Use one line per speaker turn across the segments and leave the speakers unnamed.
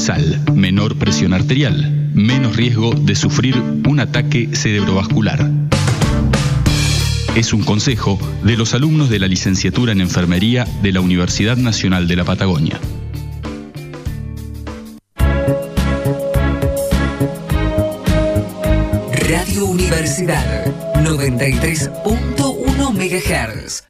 consumo de sal, menor presión arterial, menos riesgo de sufrir un ataque cerebrovascular. Es un consejo de los alumnos de la licenciatura en enfermería de la Universidad Nacional de la Patagonia.
Radio Universidad 93.1 MHz.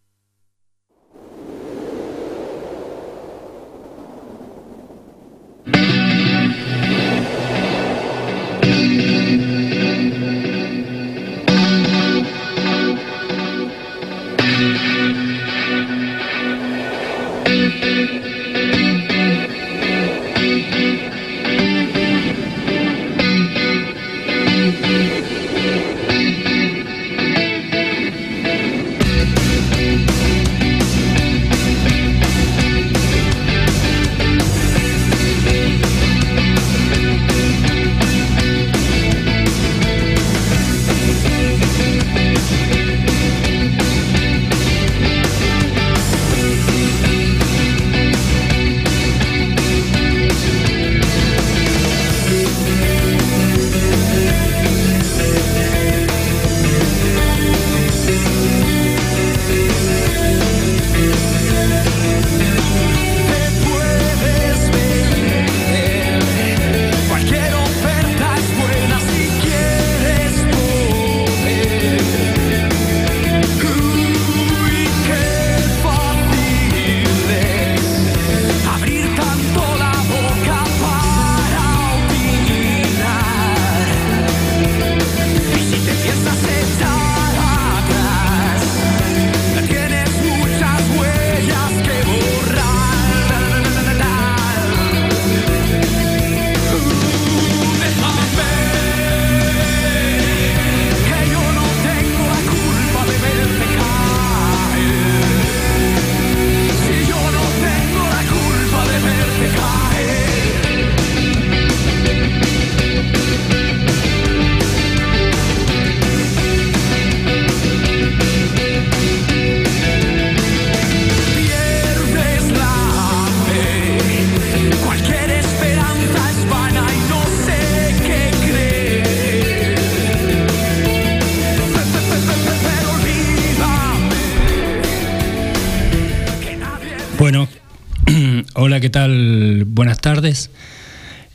¿Qué tal? Buenas tardes.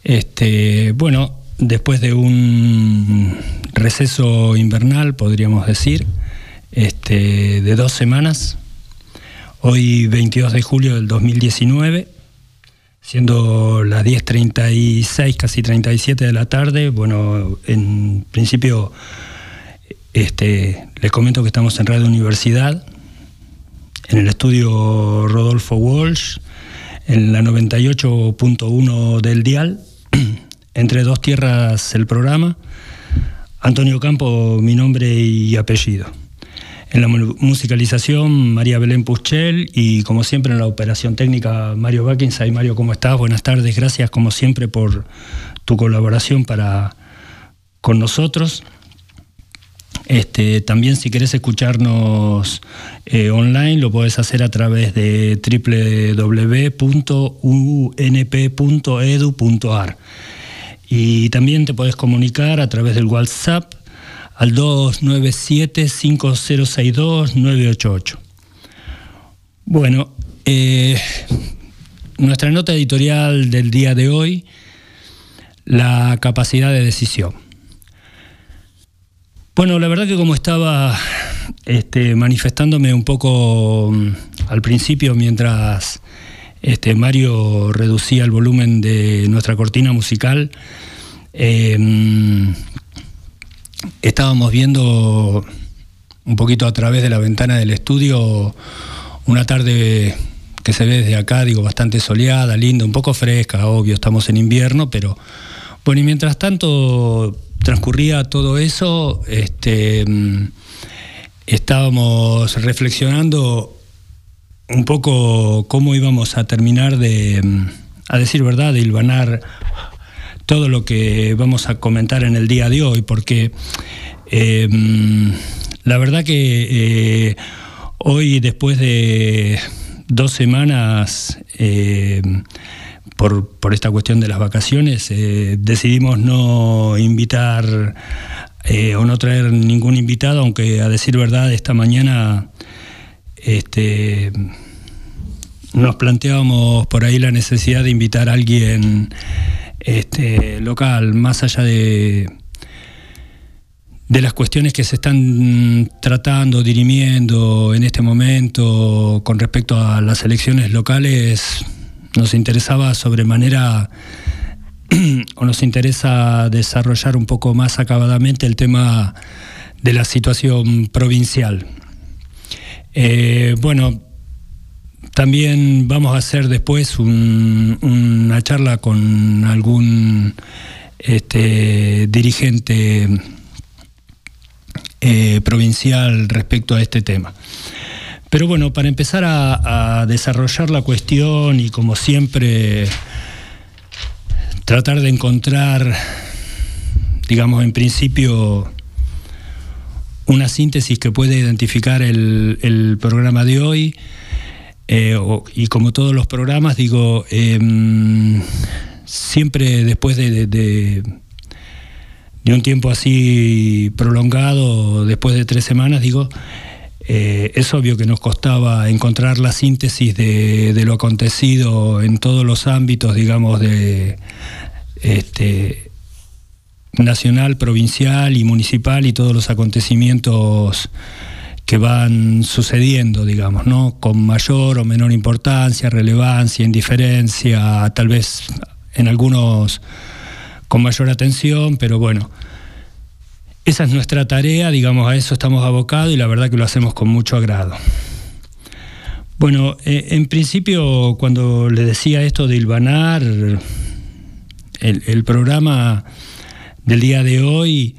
Este, bueno, después de un receso invernal, podríamos decir, este, de dos semanas, hoy 22 de julio del 2019, siendo las 10.36, casi 37 de la tarde, bueno, en principio este, les comento que estamos en Radio Universidad, en el estudio Rodolfo Walsh, en la 98.1 del dial, entre dos tierras el programa. Antonio Campo, mi nombre y apellido. En la musicalización, María Belén Puchel y como siempre en la operación técnica, Mario Backins. Mario, ¿cómo estás? Buenas tardes, gracias como siempre por tu colaboración para con nosotros. Este, también si querés escucharnos eh, online lo puedes hacer a través de www.unp.edu.ar y también te puedes comunicar a través del WhatsApp al 297-5062-988. Bueno, eh, nuestra nota editorial del día de hoy, la capacidad de decisión. Bueno, la verdad que como estaba este, manifestándome un poco mm, al principio mientras este, Mario reducía el volumen de nuestra cortina musical, em, estábamos viendo un poquito a través de la ventana del estudio una tarde que se ve desde acá, digo, bastante soleada, linda, un poco fresca, obvio, estamos en invierno, pero bueno, y mientras tanto transcurría todo eso, este, estábamos reflexionando un poco cómo íbamos a terminar de, a decir verdad, de hilvanar todo lo que vamos a comentar en el día de hoy, porque mm, la verdad que eh, hoy, después de dos semanas, eh, por, por, esta cuestión de las vacaciones, eh, decidimos no invitar eh, o no traer ningún invitado, aunque a decir verdad, esta mañana este, nos planteábamos por ahí la necesidad de invitar a alguien este, local, más allá de, de las cuestiones que se están tratando, dirimiendo en este momento con respecto a las elecciones locales, nos interesaba sobremanera o nos interesa desarrollar un poco más acabadamente el tema de la situación provincial. Eh, bueno, también vamos a hacer después una charla con algún este, dirigente eh, provincial respecto a este tema. Pero bueno, para empezar a desarrollar la cuestión y como siempre tratar de encontrar, digamos, en principio, una síntesis que puede identificar el, programa de hoy. Eh, y como todos los programas, digo, em, siempre después de, de, un tiempo así prolongado, después de tres semanas, digo, eh, es obvio que nos costaba encontrar la síntesis de, lo acontecido en todos los ámbitos, digamos, de este, nacional, provincial y municipal y todos los acontecimientos que van sucediendo, digamos, ¿no? Con mayor o menor importancia, relevancia, indiferencia, tal vez en algunos con mayor atención, pero bueno, esa es nuestra tarea, digamos, a eso estamos abocados y la verdad que lo hacemos con mucho agrado. Bueno, eh, en principio cuando le decía esto de Ilvanar, el, programa del día de hoy,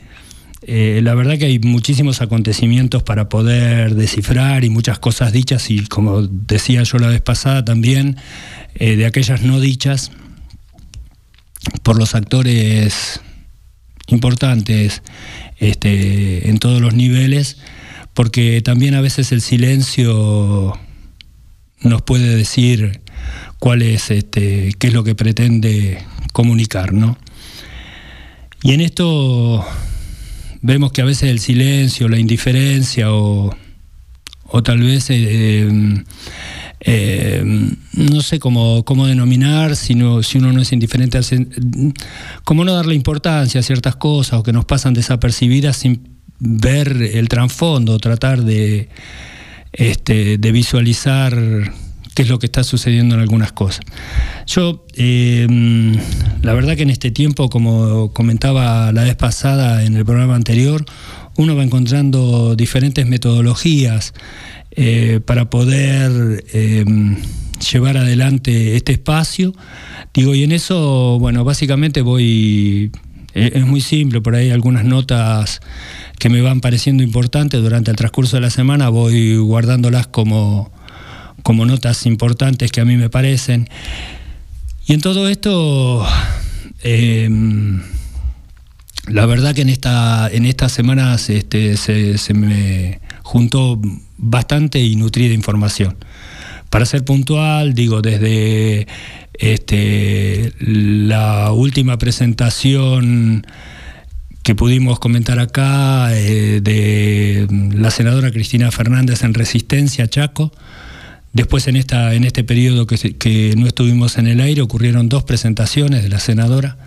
eh, la verdad que hay muchísimos acontecimientos para poder descifrar y muchas cosas dichas y como decía yo la vez pasada también, eh, de aquellas no dichas por los actores importantes este, en todos los niveles, porque también a veces el silencio nos puede decir cuál es, este, qué es lo que pretende comunicar, ¿no? Y en esto vemos que a veces el silencio, la indiferencia o, tal vez eh, eh, no sé cómo, cómo denominar, sino, si uno no es indiferente, cómo no darle importancia a ciertas cosas o que nos pasan desapercibidas sin ver el trasfondo, tratar de, este, de visualizar qué es lo que está sucediendo en algunas cosas. Yo, eh, la verdad que en este tiempo, como comentaba la vez pasada en el programa anterior, uno va encontrando diferentes metodologías eh, para poder em, llevar adelante este espacio. Digo, y en eso, bueno, básicamente voy, e, es muy simple, por ahí algunas notas que me van pareciendo importantes durante el transcurso de la semana, voy guardándolas como, como notas importantes que a mí me parecen. Y en todo esto, em, la verdad que en, esta, en estas semanas este, se me juntó bastante y nutrida información. Para ser puntual, digo, desde este, la última presentación que pudimos comentar acá eh, de la senadora Cristina Fernández en Resistencia, Chaco. Después en, esta, en este periodo que, que no estuvimos en el aire ocurrieron dos presentaciones de la senadora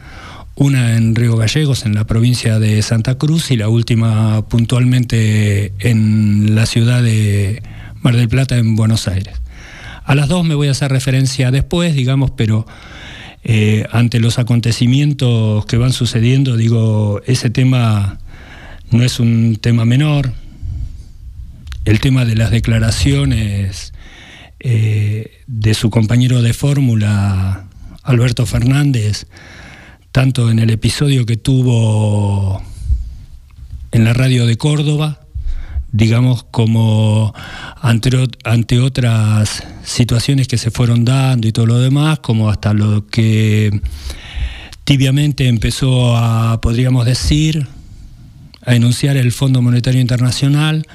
una en Río Gallegos, en la provincia de Santa Cruz, y la última puntualmente en la ciudad de Mar del Plata, en Buenos Aires. A las dos me voy a hacer referencia después, digamos, pero eh, ante los acontecimientos que van sucediendo, digo, ese tema no es un tema menor. El tema de las declaraciones eh, de su compañero de fórmula, Alberto Fernández, tanto en el episodio que tuvo en la radio de Córdoba, digamos, como ante, otras situaciones que se fueron dando y todo lo demás, como hasta lo que tibiamente empezó a, podríamos decir, a enunciar el Fondo Monetario Internacional,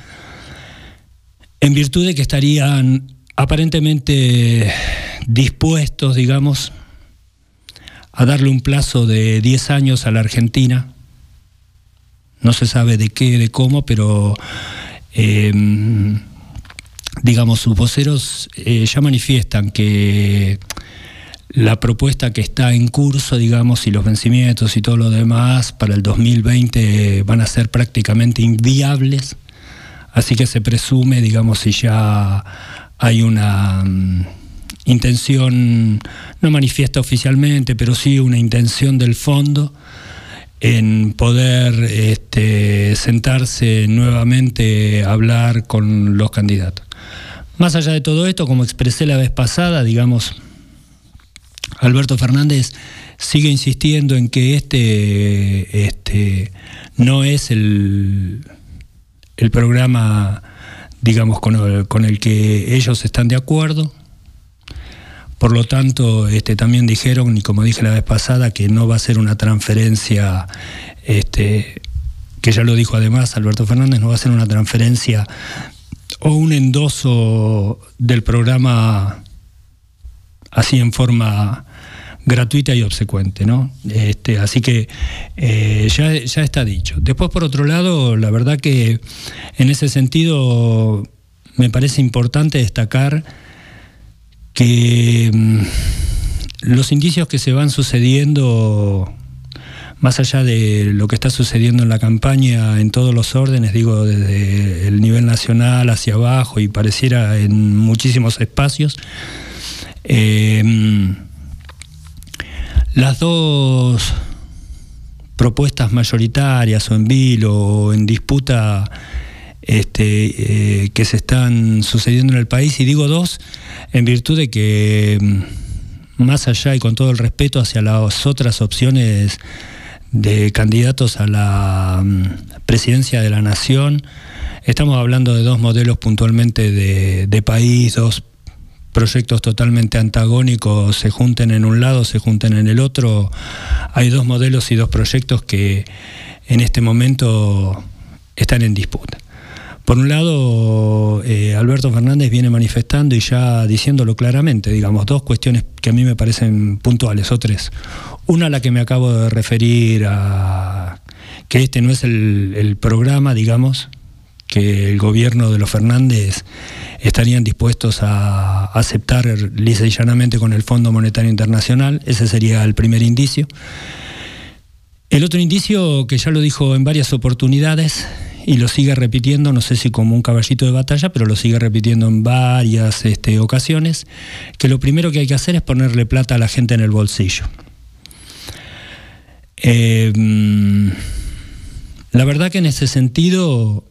en virtud de que estarían aparentemente dispuestos, digamos, a darle un plazo de 10 años a la Argentina. No se sabe de qué, de cómo, pero em, digamos, sus voceros eh, ya manifiestan que la propuesta que está en curso, digamos, y los vencimientos y todo lo demás para el 2020 van a ser prácticamente inviables. Así que se presume, digamos, si ya hay una mm, intención, no manifiesta oficialmente, pero sí una intención del fondo en poder este, sentarse nuevamente a hablar con los candidatos. Más allá de todo esto, como expresé la vez pasada, digamos, Alberto Fernández sigue insistiendo en que este, este no es el, el programa, digamos, con con el que ellos están de acuerdo. Por lo tanto, este, también dijeron, y como dije la vez pasada, que no va a ser una transferencia, este, que ya lo dijo además Alberto Fernández, no va a ser una transferencia o un endoso del programa así en forma gratuita y obsecuente, ¿no? Este, así que eh, ya, ya está dicho. Después, por otro lado, la verdad que en ese sentido me parece importante destacar que mm, los indicios que se van sucediendo, más allá de lo que está sucediendo en la campaña en todos los órdenes, digo, desde el nivel nacional hacia abajo y pareciera en muchísimos espacios, eh, las dos propuestas mayoritarias o en vilo o en disputa este, eh, que se están sucediendo en el país, y digo dos, en virtud de que mm, más allá y con todo el respeto hacia las otras opciones de candidatos a la mm, presidencia de la nación, estamos hablando de dos modelos puntualmente de, de país, dos proyectos totalmente antagónicos se junten en un lado, se junten en el otro. Hay dos modelos y dos proyectos que en este momento están en disputa. Por un lado, eh, Alberto Fernández viene manifestando y ya diciéndolo claramente, digamos, dos cuestiones que a mí me parecen puntuales, o tres. Una, la que me acabo de referir a que este no es el, el programa, digamos, que el gobierno de los Fernández estarían dispuestos a aceptar lisa y llanamente con el Fondo Monetario Internacional. Ese sería el primer indicio. El otro indicio, que ya lo dijo en varias oportunidades y lo sigue repitiendo, no sé si como un caballito de batalla, pero lo sigue repitiendo en varias este, ocasiones, que lo primero que hay que hacer es ponerle plata a la gente en el bolsillo. Em, la verdad que en ese sentido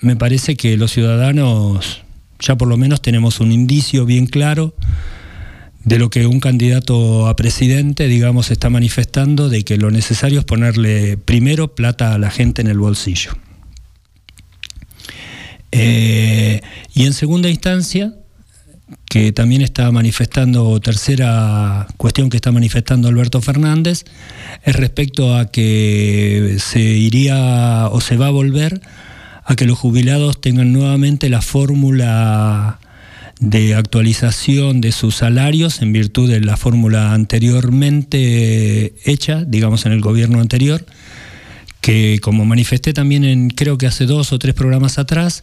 me parece que los ciudadanos ya por lo menos tenemos un indicio bien claro de lo que un candidato a presidente, digamos, está manifestando, de que lo necesario es ponerle primero plata a la gente en el bolsillo. Eh, y en segunda instancia, que también está manifestando, tercera cuestión que está manifestando Alberto Fernández, es respecto a que se iría o se va a volver a que los jubilados tengan nuevamente la fórmula de actualización de sus salarios en virtud de la fórmula anteriormente hecha, digamos en el gobierno anterior, que como manifesté también en creo que hace dos o tres programas atrás,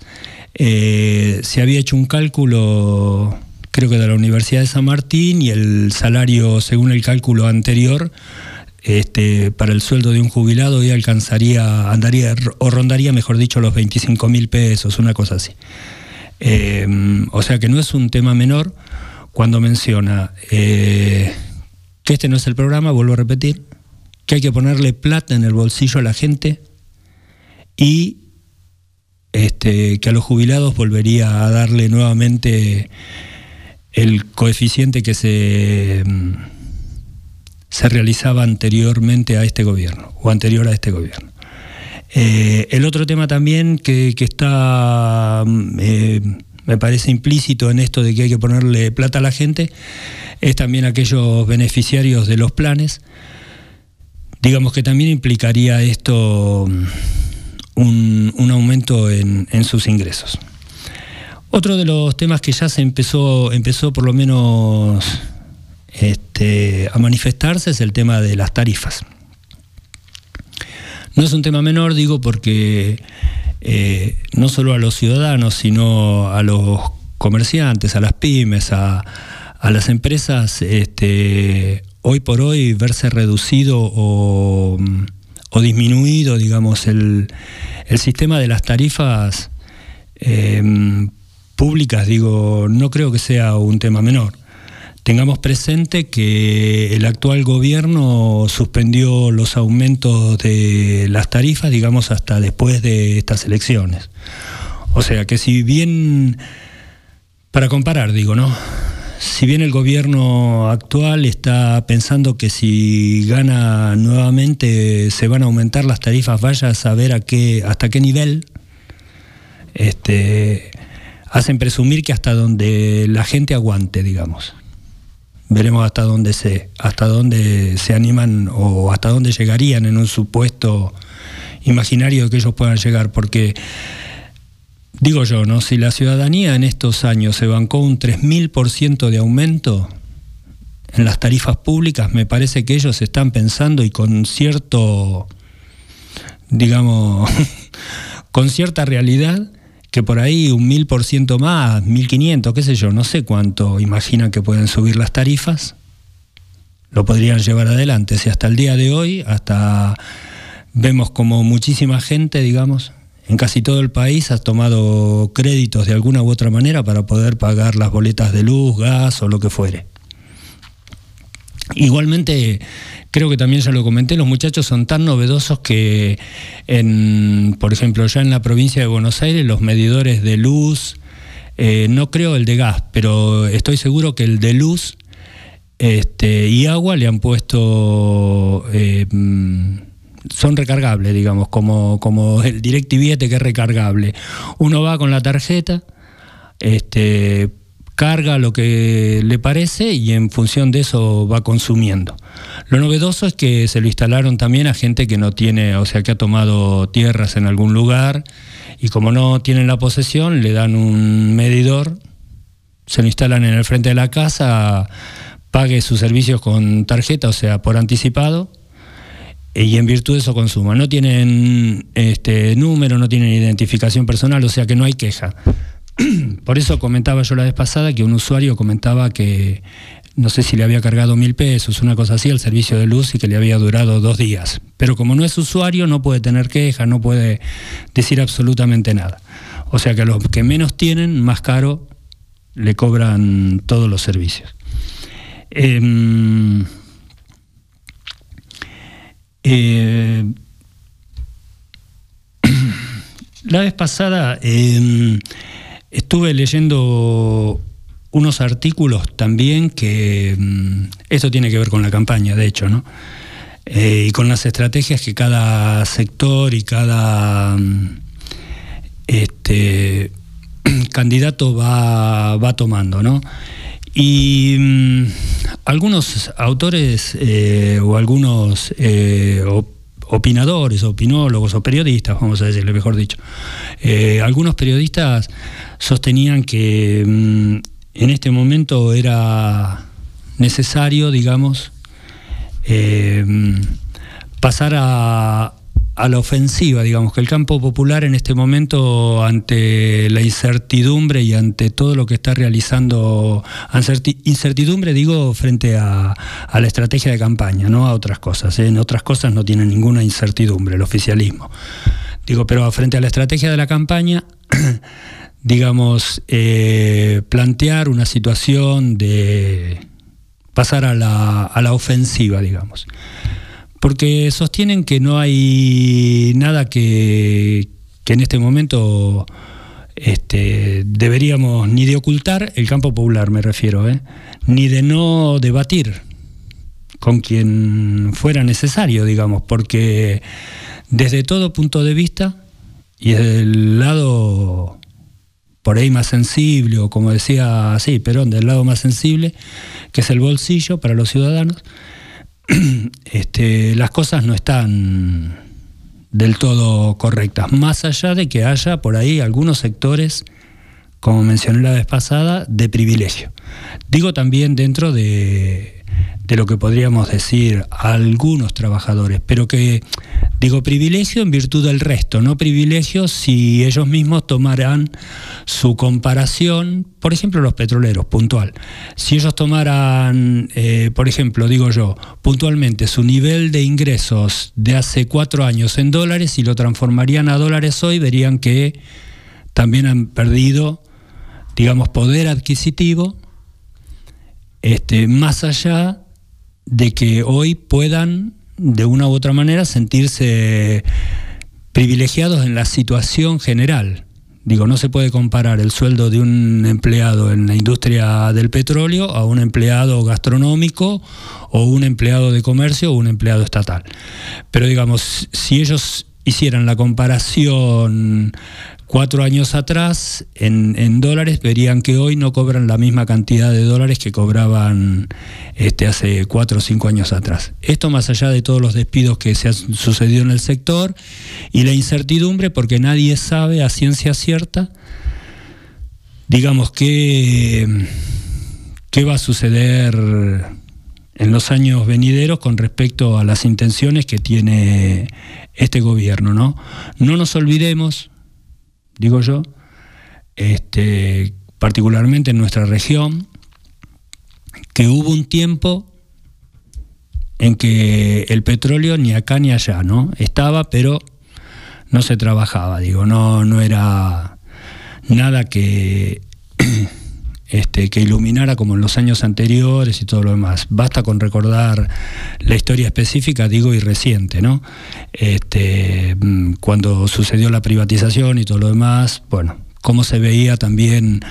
eh, se había hecho un cálculo creo que de la Universidad de San Martín y el salario según el cálculo anterior este, para el sueldo de un jubilado y alcanzaría, andaría o rondaría, mejor dicho, los 25 mil pesos, una cosa así. Eh, o sea que no es un tema menor cuando menciona eh, que este no es el programa, vuelvo a repetir, que hay que ponerle plata en el bolsillo a la gente y este, que a los jubilados volvería a darle nuevamente el coeficiente que se se realizaba anteriormente a este gobierno o anterior a este gobierno. Eh, el otro tema también que, está, mm, eh, me parece implícito en esto de que hay que ponerle plata a la gente, es también aquellos beneficiarios de los planes. Digamos que también implicaría esto mm, un, aumento en, en, sus ingresos. Otro de los temas que ya se empezó, empezó por lo menos este, a manifestarse es el tema de las tarifas. No es un tema menor, digo, porque eh, no solo a los ciudadanos, sino a los comerciantes, a las pymes, a, las empresas, este, hoy por hoy verse reducido o, disminuido, digamos, el, sistema de las tarifas em, públicas, digo, no creo que sea un tema menor. Tengamos presente que el actual gobierno suspendió los aumentos de las tarifas, digamos, hasta después de estas elecciones. O sea que si bien, para comparar, digo, ¿no? Si bien el gobierno actual está pensando que si gana nuevamente se van a aumentar las tarifas, vaya a saber a qué, hasta qué nivel, este, hacen presumir que hasta donde la gente aguante, digamos. Veremos hasta dónde se hasta dónde se animan o hasta dónde llegarían en un supuesto imaginario que ellos puedan llegar porque digo yo no si la ciudadanía en estos años se bancó un 3000% de aumento en las tarifas públicas me parece que ellos están pensando y con cierto digamos con cierta realidad que por ahí un mil por ciento más, mil quinientos, qué sé yo, no sé cuánto imaginan que pueden subir las tarifas, lo podrían llevar adelante. Si hasta el día de hoy, hasta vemos como muchísima gente, digamos, en casi todo el país ha tomado créditos de alguna u otra manera para poder pagar las boletas de luz, gas o lo que fuere. Igualmente, creo que también ya lo comenté, los muchachos son tan novedosos que, en, por ejemplo, ya en la provincia de Buenos Aires, los medidores de luz, eh, no creo el de gas, pero estoy seguro que el de luz este, y agua le han puesto... Eh, son recargables, digamos, como, como el DirecTV que es recargable. Uno va con la tarjeta, este, carga lo que le parece y en función de eso va consumiendo. Lo novedoso es que se lo instalaron también a gente que no tiene, o sea, que ha tomado tierras en algún lugar y como no tienen la posesión, le dan un medidor, se lo instalan en el frente de la casa, pague sus servicios con tarjeta, o sea, por anticipado, y en virtud de eso consuma. No tienen este número, no tienen identificación personal, o sea que no hay queja. Por eso comentaba yo la vez pasada que un usuario comentaba que no sé si le había cargado mil pesos, una cosa así, al servicio de luz y que le había durado dos días. Pero como no es usuario, no puede tener queja, no puede decir absolutamente nada. O sea que a los que menos tienen, más caro le cobran todos los servicios. Em, eh, la vez pasada em, Estuve leyendo unos artículos también que mm, eso tiene que ver con la campaña, de hecho, ¿no? Eh, y con las estrategias que cada sector y cada mm, este, candidato va, tomando, ¿no? Y mm, algunos autores eh, o algunos eh, opinadores, opinólogos o periodistas, vamos a decirle mejor dicho. Eh, algunos periodistas sostenían que mm, en este momento era necesario, digamos, eh, pasar a, a la ofensiva, digamos, que el campo popular en este momento, ante la incertidumbre y ante todo lo que está realizando, incertidumbre digo frente a, la estrategia de campaña, no a otras cosas, ¿eh? en otras cosas no tiene ninguna incertidumbre el oficialismo. Digo, pero frente a la estrategia de la campaña, digamos, eh, plantear una situación de pasar a la, a la ofensiva, digamos porque sostienen que no hay nada que, en este momento este, deberíamos ni de ocultar, el campo popular me refiero, ¿eh? ni de no debatir con quien fuera necesario, digamos, porque desde todo punto de vista y desde el lado por ahí más sensible, o como decía así, Perón, del lado más sensible, que es el bolsillo para los ciudadanos, este, las cosas no están del todo correctas, más allá de que haya por ahí algunos sectores como mencioné la vez pasada, de privilegio. Digo también dentro de, de lo que podríamos decir algunos trabajadores, pero que digo privilegio en virtud del resto, no privilegio si ellos mismos tomaran su comparación, por ejemplo los petroleros, puntual. Si ellos tomaran, eh, por ejemplo, digo yo, puntualmente su nivel de ingresos de hace cuatro años en dólares y lo transformarían a dólares hoy, verían que también han perdido, digamos, poder adquisitivo, este, más allá de que hoy puedan de una u otra manera sentirse privilegiados en la situación general. Digo, no se puede comparar el sueldo de un empleado en la industria del petróleo a un empleado gastronómico o un empleado de comercio o un empleado estatal. Pero digamos, si ellos hicieran la comparación cuatro años atrás, en, dólares, verían que hoy no cobran la misma cantidad de dólares que cobraban este, hace cuatro o cinco años atrás. Esto más allá de todos los despidos que se han sucedido en el sector y la incertidumbre porque nadie sabe a ciencia cierta, digamos, qué, qué va a suceder en los años venideros con respecto a las intenciones que tiene este gobierno. No, no nos olvidemos digo yo, este, particularmente en nuestra región, que hubo un tiempo en que el petróleo ni acá ni allá, ¿no? Estaba, pero no se trabajaba, digo, no, no era nada que, este, que iluminara como en los años anteriores y todo lo demás. Basta con recordar la historia específica, digo, y reciente, ¿no? Este, mm, cuando sucedió la privatización y todo lo demás, bueno, cómo se veía también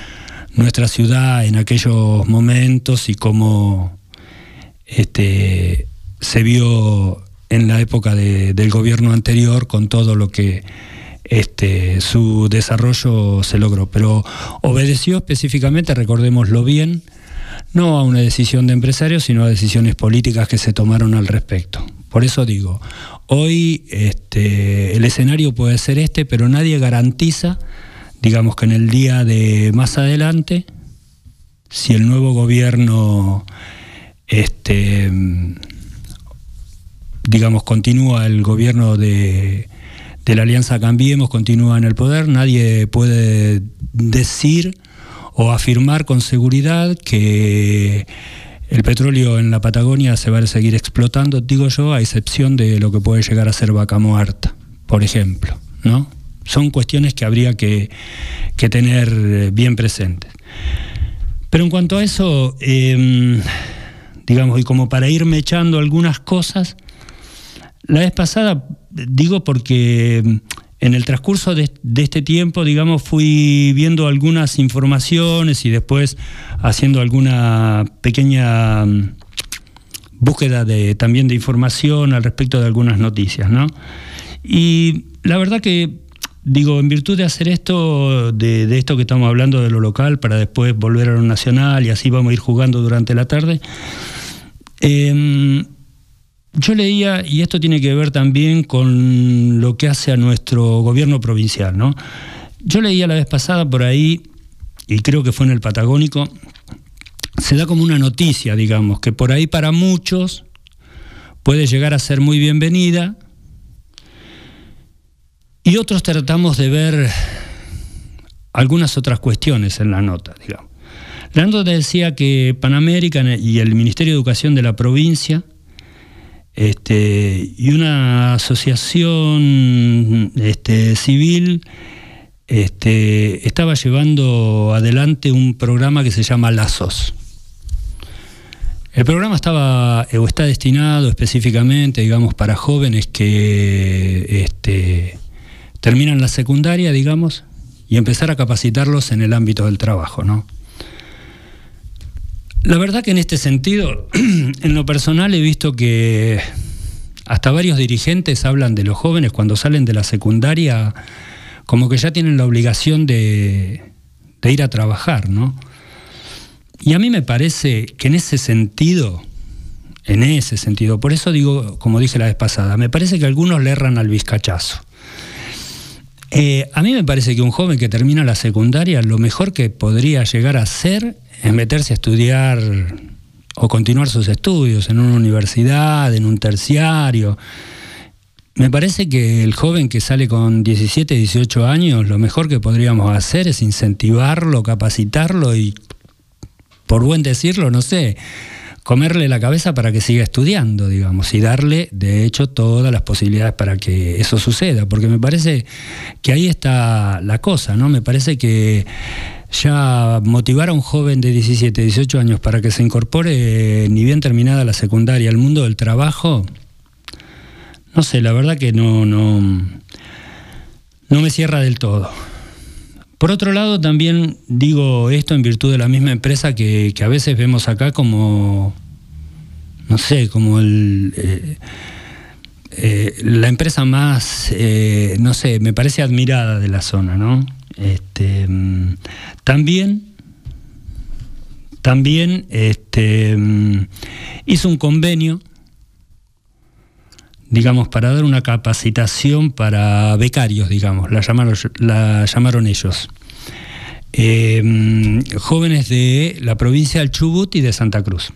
nuestra ciudad en aquellos momentos y cómo este, se vio en la época del gobierno anterior con todo lo que este, su desarrollo se logró. Pero obedeció específicamente, recordémoslo bien, no a una decisión de empresarios, sino a decisiones políticas que se tomaron al respecto. Por eso digo, hoy este, el escenario puede ser este, pero nadie garantiza, digamos que en el día de más adelante, si el nuevo gobierno, este, digamos, continúa el gobierno de, de la Alianza Cambiemos, continúa en el poder, nadie puede decir o afirmar con seguridad que el petróleo en la Patagonia se va a seguir explotando, digo yo, a excepción de lo que puede llegar a ser vaca muerta, por ejemplo, ¿no? Son cuestiones que habría que, tener eh, bien presentes. Pero en cuanto a eso, em, digamos, y como para irme echando algunas cosas, la vez pasada, digo porque em, en el transcurso de, este tiempo, digamos, fui viendo algunas informaciones y después haciendo alguna pequeña mm, búsqueda de, también de información al respecto de algunas noticias, ¿no? Y la verdad que, digo, en virtud de hacer esto, de, esto que estamos hablando de lo local, para después volver a lo nacional y así vamos a ir jugando durante la tarde, eh, yo leía, y esto tiene que ver también con lo que hace a nuestro gobierno provincial, ¿no? Yo leía la vez pasada por ahí, y creo que fue en el Patagónico, se da como una noticia, digamos, que por ahí para muchos puede llegar a ser muy bienvenida, y otros tratamos de ver algunas otras cuestiones en la nota, digamos. La nota decía que Panamérica y el Ministerio de Educación de la provincia este, y una asociación este, civil este, estaba llevando adelante un programa que se llama Lazos. El programa estaba o está destinado específicamente, digamos, para jóvenes que este, terminan la secundaria, digamos, y empezar a capacitarlos en el ámbito del trabajo, ¿no? La verdad que en este sentido, en lo personal he visto que hasta varios dirigentes hablan de los jóvenes cuando salen de la secundaria como que ya tienen la obligación de, ir a trabajar, ¿no? Y a mí me parece que en ese sentido, en ese sentido, por eso digo, como dije la vez pasada, me parece que algunos le erran al vizcachazo. Eh, a mí me parece que un joven que termina la secundaria, lo mejor que podría llegar a hacer es meterse a estudiar o continuar sus estudios en una universidad, en un terciario. Me parece que el joven que sale con 17, 18 años, lo mejor que podríamos hacer es incentivarlo, capacitarlo y, por buen decirlo, no sé, comerle la cabeza para que siga estudiando, digamos, y darle, de hecho, todas las posibilidades para que eso suceda, porque me parece que ahí está la cosa, ¿no? Me parece que ya motivar a un joven de 17, 18 años para que se incorpore, ni bien terminada la secundaria, al mundo del trabajo, no sé, la verdad que no, no, no me cierra del todo. Por otro lado, también digo esto en virtud de la misma empresa que, a veces vemos acá como, no sé, como el, eh, eh, la empresa más, eh, no sé, me parece admirada de la zona, ¿no? Este, mm, también, también este, mm, hizo un convenio digamos, para dar una capacitación para becarios, digamos, la llamaron, la llamaron ellos. Em, jóvenes de la provincia del Chubut y de Santa Cruz,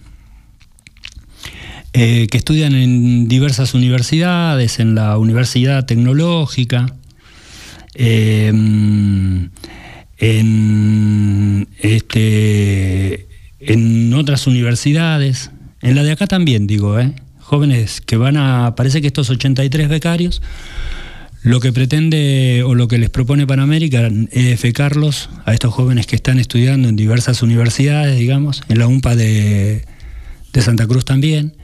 eh, que estudian en diversas universidades, en la Universidad Tecnológica, em, en, este, en otras universidades, en la de acá también, digo, ¿eh? Jóvenes que van a, parece que estos 83 becarios, lo que pretende o lo que les propone Panamérica es becarlos a estos jóvenes que están estudiando en diversas universidades, digamos, en la UMPA de, Santa Cruz también,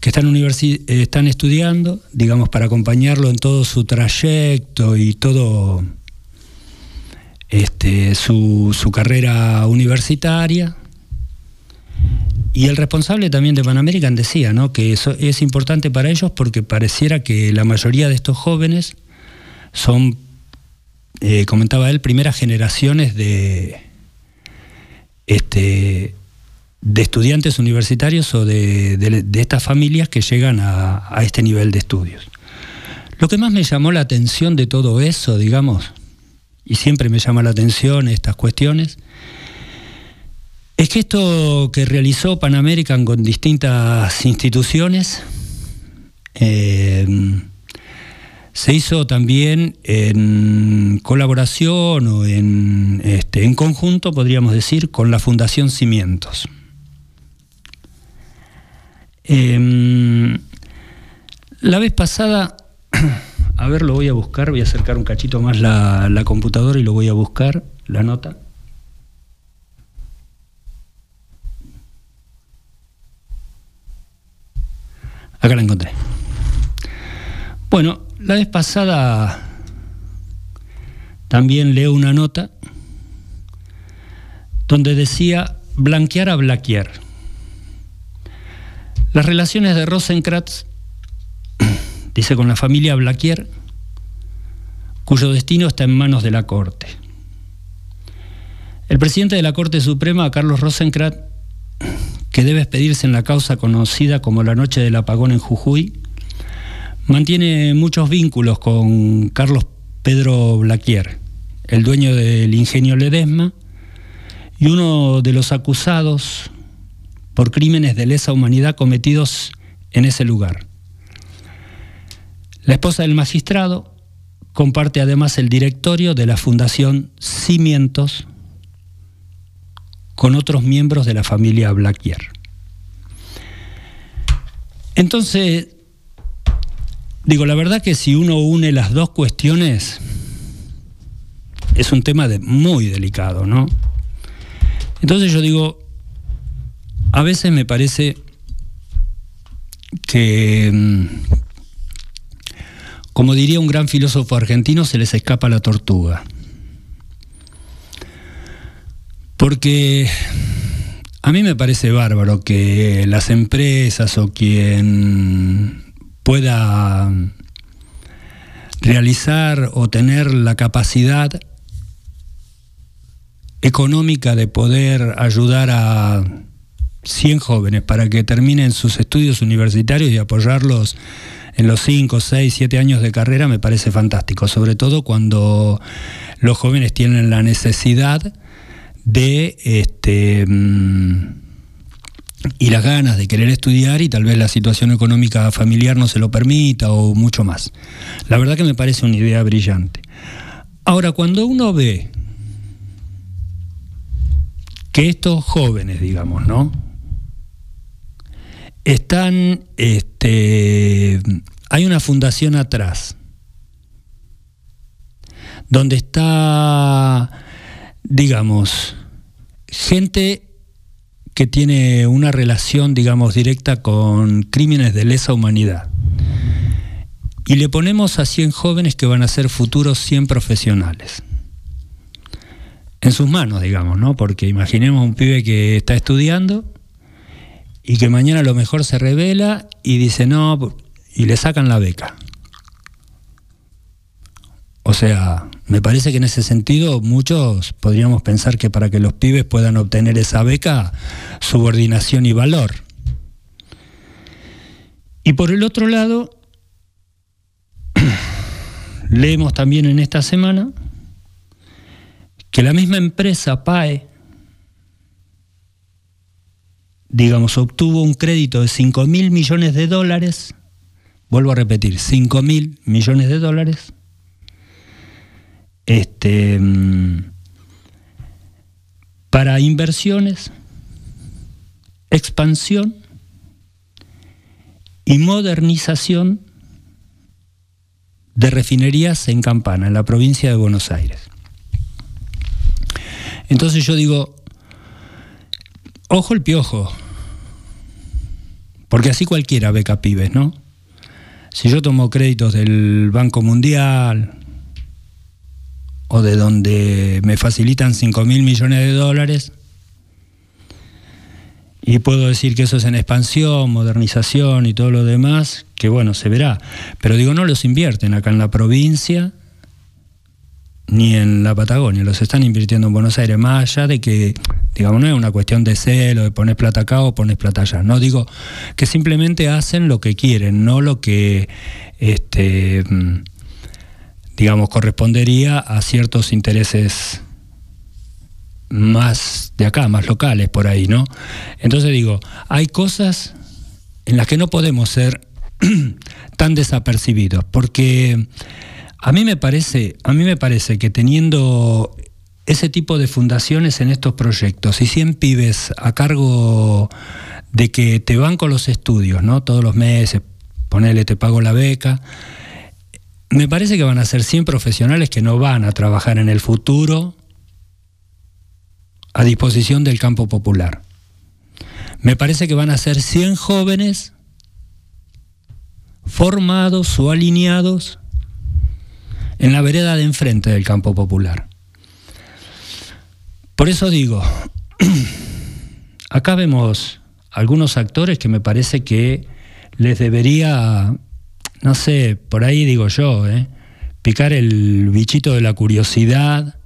que están, están estudiando, digamos, para acompañarlo en todo su trayecto y todo este, su, su carrera universitaria, y el responsable también de Pan American decía ¿no? que eso es importante para ellos porque pareciera que la mayoría de estos jóvenes son, eh, comentaba él, primeras generaciones de, este, de estudiantes universitarios o de, estas familias que llegan a, a este nivel de estudios. Lo que más me llamó la atención de todo eso, digamos, y siempre me llama la atención estas cuestiones, es que esto que realizó Pan American con distintas instituciones eh, se hizo también en colaboración o en, este, en conjunto, podríamos decir, con la Fundación Cimientos. Em, la vez pasada, a ver, lo voy a buscar, voy a acercar un cachito más la, la computadora y lo voy a buscar, la nota. Acá la encontré. Bueno, la vez pasada también leo una nota donde decía blanquear a Blaquier. Las relaciones de Rosenkrantz, dice con la familia Blaquier, cuyo destino está en manos de la Corte. El presidente de la Corte Suprema, Carlos Rosenkrantz, que debe expedirse en la causa conocida como la Noche del Apagón en Jujuy, mantiene muchos vínculos con Carlos Pedro Blaquier, el dueño del ingenio Ledesma, y uno de los acusados por crímenes de lesa humanidad cometidos en ese lugar. La esposa del magistrado comparte además el directorio de la Fundación Cimientos con otros miembros de la familia Blaquier. Entonces, digo, la verdad que si uno une las dos cuestiones, es un tema muy delicado, ¿no? Entonces yo digo, a veces me parece que, mm, como diría un gran filósofo argentino, se les escapa la tortuga. Porque a mí me parece bárbaro que las empresas o quien pueda realizar o tener la capacidad económica de poder ayudar a 100 jóvenes para que terminen sus estudios universitarios y apoyarlos en los 5, 6, 7 años de carrera me parece fantástico, sobre todo cuando los jóvenes tienen la necesidad de este mm, y las ganas de querer estudiar y tal vez la situación económica familiar no se lo permita o mucho más. La verdad que me parece una idea brillante. Ahora, cuando uno ve que estos jóvenes, digamos, ¿no? Están, este, hay una fundación atrás, donde está, digamos, gente que tiene una relación, digamos, directa con crímenes de lesa humanidad. Y le ponemos a 100 jóvenes que van a ser futuros 100 profesionales. En sus manos, digamos, ¿no? Porque imaginemos un pibe que está estudiando y que mañana a lo mejor se revela y dice no, y le sacan la beca. O sea, me parece que en ese sentido muchos podríamos pensar que para que los pibes puedan obtener esa beca, subordinación y valor. Y por el otro lado, leemos también en esta semana que la misma empresa PAE, digamos, obtuvo un crédito de 5 mil millones de dólares, vuelvo a repetir, 5 mil millones de dólares, este, mm, para inversiones, expansión y modernización de refinerías en Campana, en la provincia de Buenos Aires. Entonces yo digo, ojo el piojo, porque así cualquiera beca pibes, ¿no? Si yo tomo créditos del Banco Mundial, o de donde me facilitan 5 mil millones de dólares. Y puedo decir que eso es en expansión, modernización y todo lo demás, que bueno, se verá. Pero digo, no los invierten acá en la provincia ni en la Patagonia, los están invirtiendo en Buenos Aires, más allá de que, digamos, no es una cuestión de celo, de poner plata acá o poner plata allá. No digo que simplemente hacen lo que quieren, no lo que este, mm, digamos, correspondería a ciertos intereses más de acá, más locales por ahí, ¿no? Entonces digo, hay cosas en las que no podemos ser tan desapercibidos, porque a mí me parece, a mí me parece que teniendo ese tipo de fundaciones en estos proyectos y 100 pibes a cargo de que te van con los estudios, ¿no? Todos los meses, ponele, te pago la beca, me parece que van a ser 100 profesionales que no van a trabajar en el futuro a disposición del campo popular. Me parece que van a ser 100 jóvenes formados o alineados en la vereda de enfrente del campo popular. Por eso digo, acá vemos algunos actores que me parece que les debería no sé, por ahí digo yo, ¿eh? picar el bichito de la curiosidad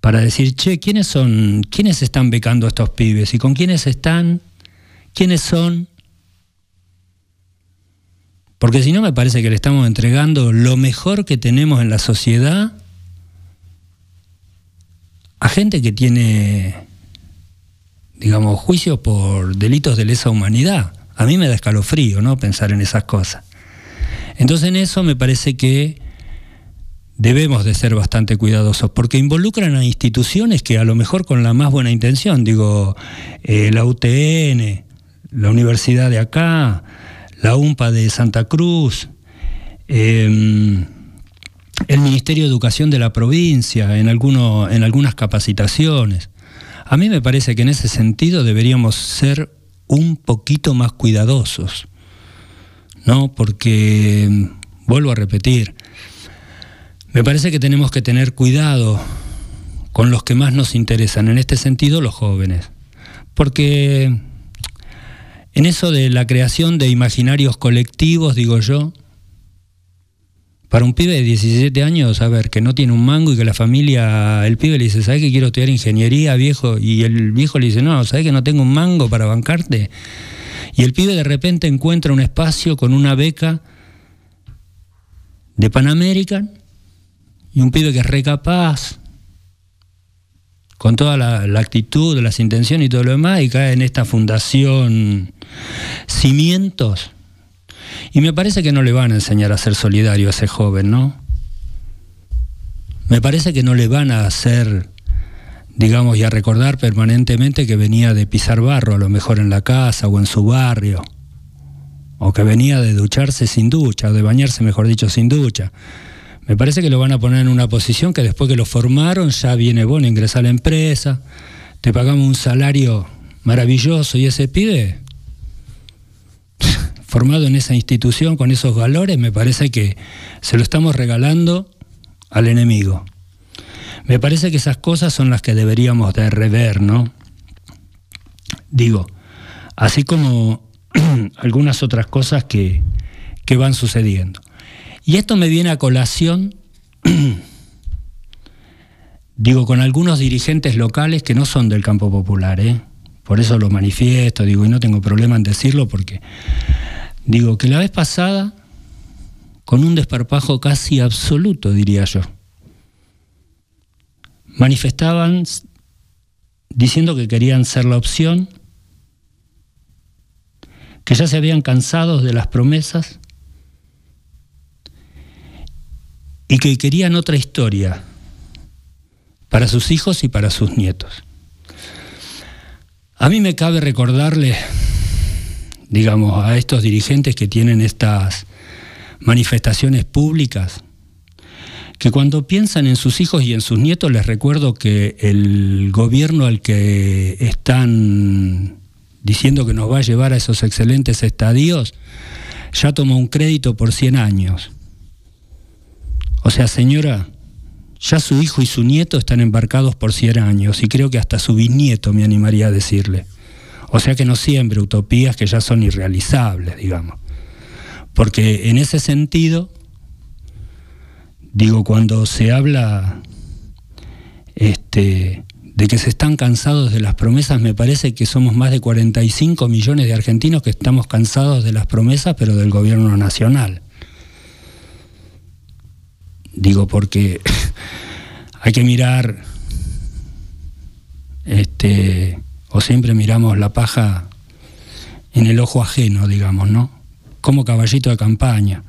para decir, che, ¿quiénes son? ¿Quiénes están becando a estos pibes? ¿Y con quiénes están? ¿Quiénes son? Porque si no me parece que le estamos entregando lo mejor que tenemos en la sociedad a gente que tiene, digamos, juicio por delitos de lesa humanidad. A mí me da escalofrío, ¿no? Pensar en esas cosas. Entonces en eso me parece que debemos de ser bastante cuidadosos, porque involucran a instituciones que a lo mejor con la más buena intención, digo, eh, la UTN, la Universidad de acá, la UMPA de Santa Cruz, em, el Ministerio de Educación de la provincia, en, alguno, en algunas capacitaciones. A mí me parece que en ese sentido deberíamos ser un poquito más cuidadosos. ¿No? Porque, vuelvo a repetir, me parece que tenemos que tener cuidado con los que más nos interesan, en este sentido los jóvenes, porque en eso de la creación de imaginarios colectivos, digo yo, para un pibe de 17 años, a ver, que no tiene un mango y que la familia, el pibe le dice, ¿sabes que quiero estudiar ingeniería, viejo? Y el viejo le dice, no, ¿sabes que no tengo un mango para bancarte? Y el pibe de repente encuentra un espacio con una beca de Pan American y un pibe que es recapaz, con toda la, la, actitud, las intenciones y todo lo demás, y cae en esta fundación Cimientos. Y me parece que no le van a enseñar a ser solidario a ese joven, ¿no? Me parece que no le van a hacer, digamos, y a recordar permanentemente que venía de pisar barro, a lo mejor en la casa o en su barrio, o que venía de ducharse sin ducha, o de bañarse, mejor dicho, sin ducha. Me parece que lo van a poner en una posición que después que lo formaron ya viene bueno, ingresa a la empresa, te pagamos un salario maravilloso y ese pide formado en esa institución con esos valores, me parece que se lo estamos regalando al enemigo. Me parece que esas cosas son las que deberíamos de rever, ¿no? Digo, así como algunas otras cosas que, que van sucediendo. Y esto me viene a colación, digo, con algunos dirigentes locales que no son del campo popular, ¿eh? por eso lo manifiesto, digo, y no tengo problema en decirlo porque, digo, que la vez pasada con un desparpajo casi absoluto, diría yo. Manifestaban diciendo que querían ser la opción, que ya se habían cansado de las promesas y que querían otra historia para sus hijos y para sus nietos. A mí me cabe recordarle, digamos, a estos dirigentes que tienen estas manifestaciones públicas, que cuando piensan en sus hijos y en sus nietos les recuerdo que el gobierno al que están diciendo que nos va a llevar a esos excelentes estadios, ya tomó un crédito por 100 años. O sea, señora, ya su hijo y su nieto están embarcados por 100 años y creo que hasta su bisnieto me animaría a decirle. O sea que no siembre utopías que ya son irrealizables, digamos. Porque en ese sentido, digo, cuando se habla este, de que se están cansados de las promesas, me parece que somos más de 45 millones de argentinos que estamos cansados de las promesas, pero del gobierno nacional. Digo, porque hay que mirar, este, o siempre miramos la paja en el ojo ajeno, digamos, ¿no? como caballito de campaña.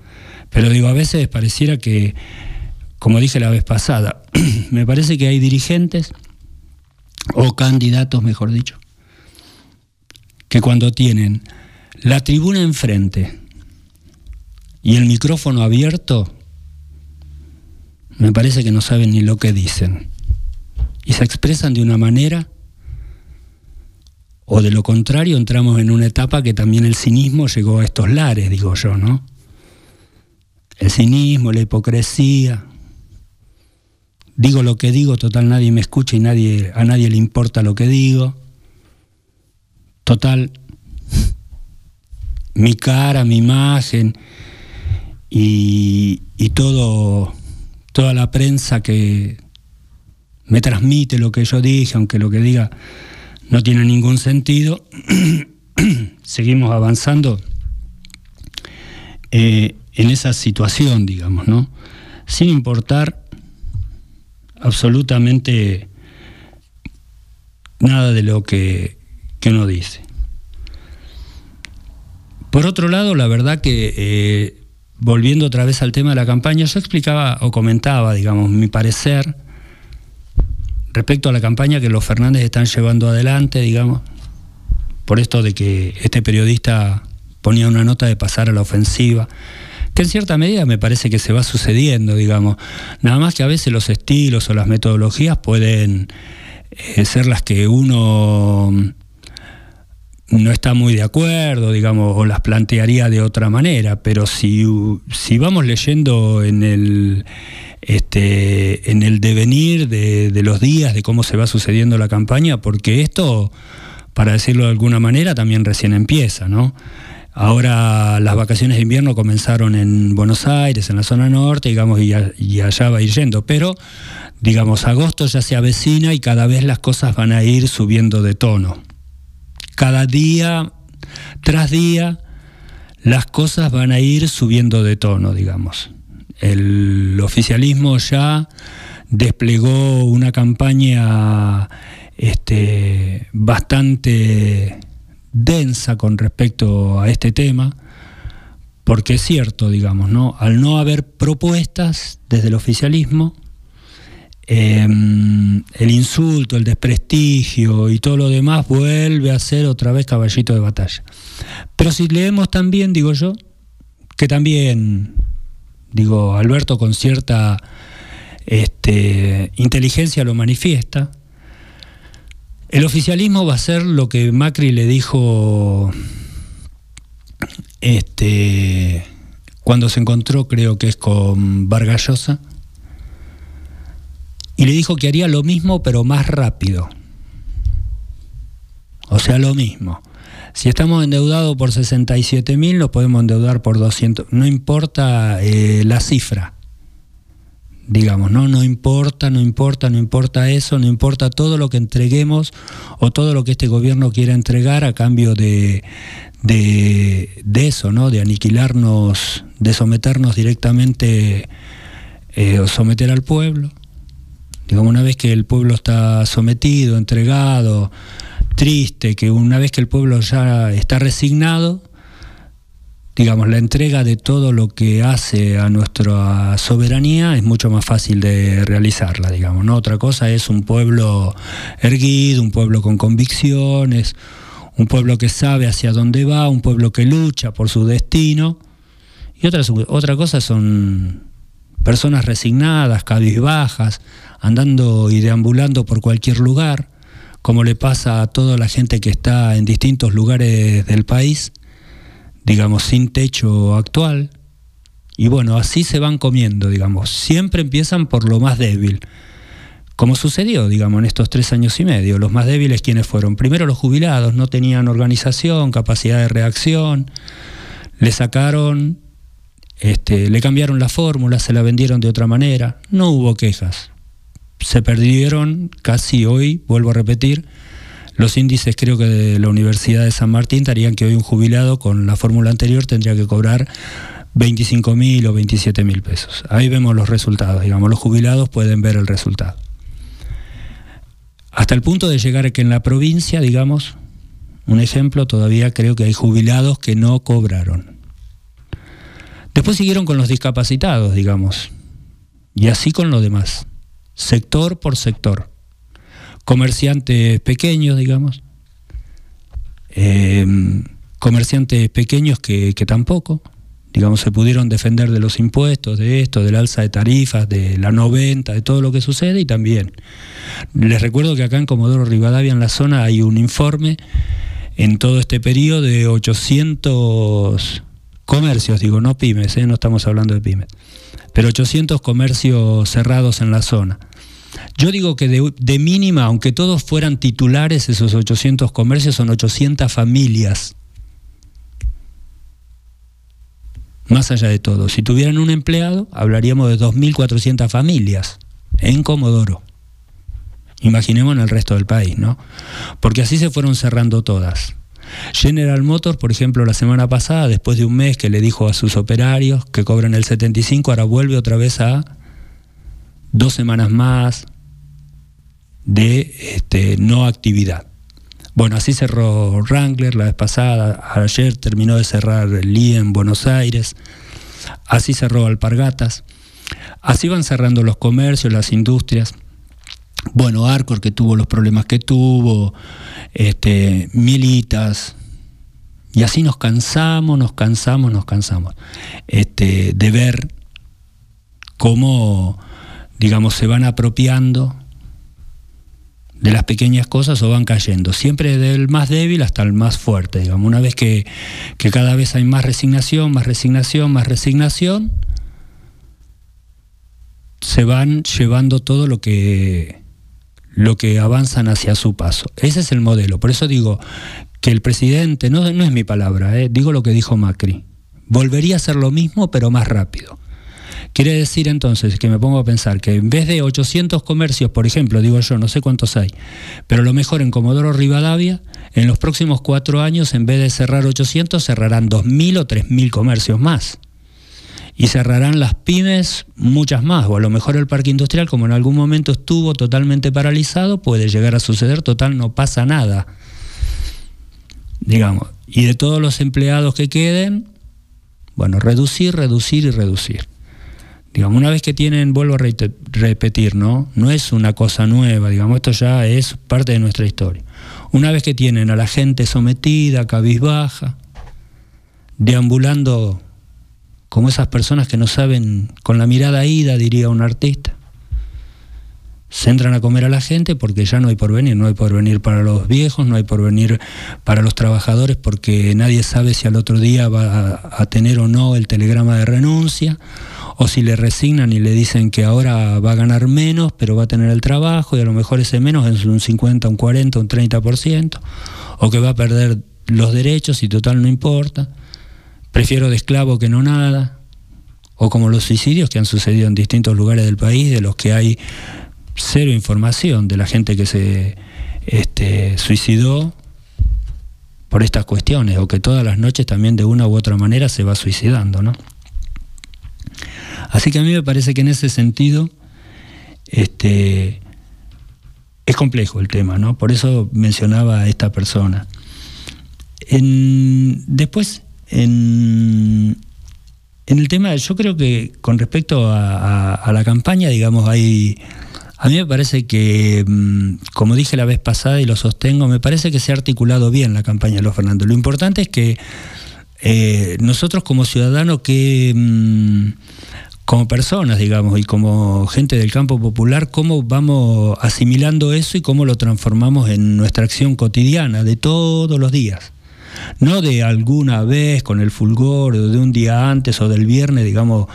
Pero digo, a veces pareciera que, como dije la vez pasada, me parece que hay dirigentes, o candidatos, mejor dicho, que cuando tienen la tribuna enfrente y el micrófono abierto, me parece que no saben ni lo que dicen. Y se expresan de una manera o de lo contrario, entramos en una etapa que también el cinismo llegó a estos lares, digo yo, ¿no? El cinismo, la hipocresía. Digo lo que digo, total nadie me escucha y nadie, a nadie le importa lo que digo. Total, mi cara, mi imagen y, y todo, toda la prensa que me transmite lo que yo dije, aunque lo que diga no tiene ningún sentido. Seguimos avanzando eh, en esa situación, digamos, ¿no? Sin importar absolutamente nada de lo que, que uno dice. Por otro lado, la verdad que, eh, volviendo otra vez al tema de la campaña, yo explicaba o comentaba, digamos, mi parecer respecto a la campaña que los Fernández están llevando adelante, digamos, por esto de que este periodista ponía una nota de pasar a la ofensiva, que en cierta medida me parece que se va sucediendo, digamos, nada más que a veces los estilos o las metodologías pueden eh, ser las que uno no está muy de acuerdo, digamos, o las plantearía de otra manera, pero si, si vamos leyendo en el, este, en el devenir de, los días, de cómo se va sucediendo la campaña, porque esto, para decirlo de alguna manera, también recién empieza, ¿no? Ahora las vacaciones de invierno comenzaron en Buenos Aires, en la zona norte, digamos, y, allá va a ir yendo, pero digamos, agosto ya se avecina y cada vez las cosas van a ir subiendo de tono. Cada día tras día las cosas van a ir subiendo de tono, digamos. El oficialismo ya desplegó una campaña este, bastante densa con respecto a este tema, porque es cierto, digamos, ¿no? Al no haber propuestas desde el oficialismo, em, el insulto, el desprestigio y todo lo demás vuelve a ser otra vez caballito de batalla. Pero si leemos también, digo yo, que también, digo, Alberto con cierta este, inteligencia lo manifiesta, el oficialismo va a ser lo que Macri le dijo este, cuando se encontró, creo que es con Vargallosa, y le dijo que haría lo mismo pero más rápido. O sea, lo mismo. Si estamos endeudados por 67 mil, nos podemos endeudar por 200. No importa eh, la cifra digamos, ¿no? No importa, no importa, no importa eso, no importa todo lo que entreguemos o todo lo que este gobierno quiera entregar a cambio de, de, eso, ¿no? De aniquilarnos, de someternos directamente eh, o someter al pueblo. Digamos, una vez que el pueblo está sometido, entregado, triste, que una vez que el pueblo ya está resignado, digamos, la entrega de todo lo que hace a nuestra soberanía es mucho más fácil de realizarla, digamos. ¿no? Otra cosa es un pueblo erguido, un pueblo con convicciones, un pueblo que sabe hacia dónde va, un pueblo que lucha por su destino. Y otra, otra cosa son personas resignadas, cabizbajas, andando y deambulando por cualquier lugar, como le pasa a toda la gente que está en distintos lugares del país digamos, sin techo actual. Y bueno, así se van comiendo, digamos. Siempre empiezan por lo más débil. Como sucedió, digamos, en estos tres años y medio. Los más débiles, quienes fueron? Primero los jubilados, no tenían organización, capacidad de reacción. Le sacaron, este, le cambiaron la fórmula, se la vendieron de otra manera. No hubo quejas. Se perdieron casi hoy, vuelvo a repetir, los índices creo que de la Universidad de San Martín darían que hoy un jubilado con la fórmula anterior tendría que cobrar 25 mil o 27 mil pesos. Ahí vemos los resultados, digamos, los jubilados pueden ver el resultado. Hasta el punto de llegar a que en la provincia, digamos, un ejemplo, todavía creo que hay jubilados que no cobraron. Después siguieron con los discapacitados, digamos, y así con lo demás, sector por sector comerciantes pequeños, digamos, em, comerciantes pequeños que, tampoco, digamos, se pudieron defender de los impuestos, de esto, del alza de tarifas, de la 90, de todo lo que sucede y también. Les recuerdo que acá en Comodoro Rivadavia, en la zona, hay un informe en todo este periodo de 800 comercios, digo, no pymes, ¿eh? no estamos hablando de pymes, pero 800 comercios cerrados en la zona. Yo digo que de, mínima, aunque todos fueran titulares, esos 800 comercios son 800 familias. Más allá de todo, si tuvieran un empleado, hablaríamos de 2.400 familias en Comodoro. Imaginemos en el resto del país, ¿no? Porque así se fueron cerrando todas. General Motors, por ejemplo, la semana pasada, después de un mes que le dijo a sus operarios que cobran el 75, ahora vuelve otra vez a dos semanas más de este, no actividad. Bueno, así cerró Wrangler la vez pasada, ayer terminó de cerrar Lee en Buenos Aires, así cerró Alpargatas, así van cerrando los comercios, las industrias. Bueno, Arcor que tuvo los problemas que tuvo, este, Militas, y así nos cansamos, nos cansamos, nos cansamos este, de ver cómo digamos, se van apropiando de las pequeñas cosas o van cayendo, siempre del más débil hasta el más fuerte, digamos, una vez que, cada vez hay más resignación, más resignación, más resignación, se van llevando todo lo que, lo que avanzan hacia su paso. Ese es el modelo, por eso digo que el presidente, no, no es mi palabra, eh, digo lo que dijo Macri, volvería a hacer lo mismo pero más rápido Quiere decir entonces que me pongo a pensar que en vez de 800 comercios, por ejemplo, digo yo, no sé cuántos hay, pero lo mejor en Comodoro Rivadavia, en los próximos cuatro años, en vez de cerrar 800, cerrarán 2.000 o 3.000 comercios más. Y cerrarán las pymes muchas más, o a lo mejor el parque industrial, como en algún momento estuvo totalmente paralizado, puede llegar a suceder, total, no pasa nada. Digamos, y de todos los empleados que queden, bueno, reducir, reducir y reducir. Digamos, una vez que tienen, vuelvo a repetir, ¿no? No es una cosa nueva, digamos, esto ya es parte de nuestra historia. Una vez que tienen a la gente sometida, cabizbaja, deambulando como esas personas que no saben, con la mirada ida, diría un artista, se entran a comer a la gente porque ya no hay porvenir, no hay porvenir para los viejos, no hay porvenir para los trabajadores porque nadie sabe si al otro día va a tener o no el telegrama de renuncia o si le resignan y le dicen que ahora va a ganar menos, pero va a tener el trabajo y a lo mejor ese menos es un 50, un 40, un 30%, o que va a perder los derechos y total no importa, prefiero de esclavo que no nada, o como los suicidios que han sucedido en distintos lugares del país, de los que hay cero información de la gente que se este, suicidó por estas cuestiones, o que todas las noches también de una u otra manera se va suicidando, ¿no? Así que a mí me parece que en ese sentido este, es complejo el tema, ¿no? Por eso mencionaba a esta persona. después, en, el tema, yo creo que con respecto a, la campaña, digamos, hay... A mí me parece que, mm, como dije la vez pasada y lo sostengo, me parece que se ha articulado bien la campaña de los Fernández. Lo importante es que eh, nosotros como ciudadanos que mm, como personas, digamos, y como gente del campo popular, cómo vamos asimilando eso y cómo lo transformamos en nuestra acción cotidiana de todos los días. No de alguna vez con el fulgor, o de un día antes o del viernes, digamos,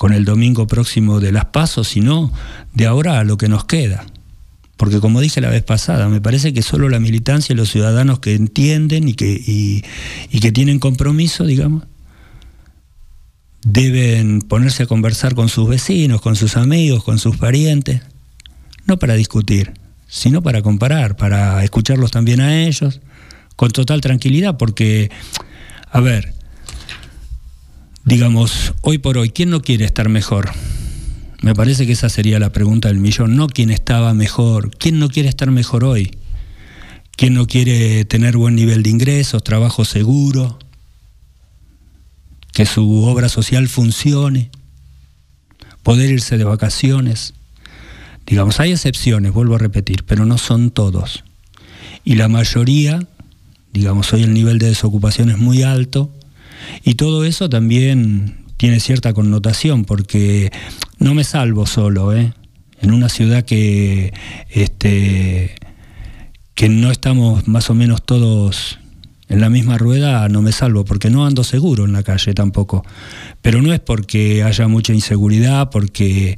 con el domingo próximo de las pasos, sino de ahora a lo que nos queda. Porque como dije la vez pasada, me parece que solo la militancia y los ciudadanos que entienden y que, y que tienen compromiso, digamos, deben ponerse a conversar con sus vecinos, con sus amigos, con sus parientes, no para discutir, sino para comparar, para escucharlos también a ellos, con total tranquilidad, porque, a ver, digamos, hoy por hoy, ¿quién no quiere estar mejor? Me parece que esa sería la pregunta del millón, no quién estaba mejor, quién no quiere estar mejor hoy, quién no quiere tener buen nivel de ingresos, trabajo seguro, que su obra social funcione, poder irse de vacaciones. Digamos, hay excepciones, vuelvo a repetir, pero no son todos. Y la mayoría, digamos, hoy el nivel de desocupación es muy alto y todo eso también tiene cierta connotación porque no me salvo solo, ¿eh? En una ciudad que, este, que no estamos más o menos todos en la misma rueda no me salvo, porque no ando seguro en la calle tampoco. Pero no es porque haya mucha inseguridad, porque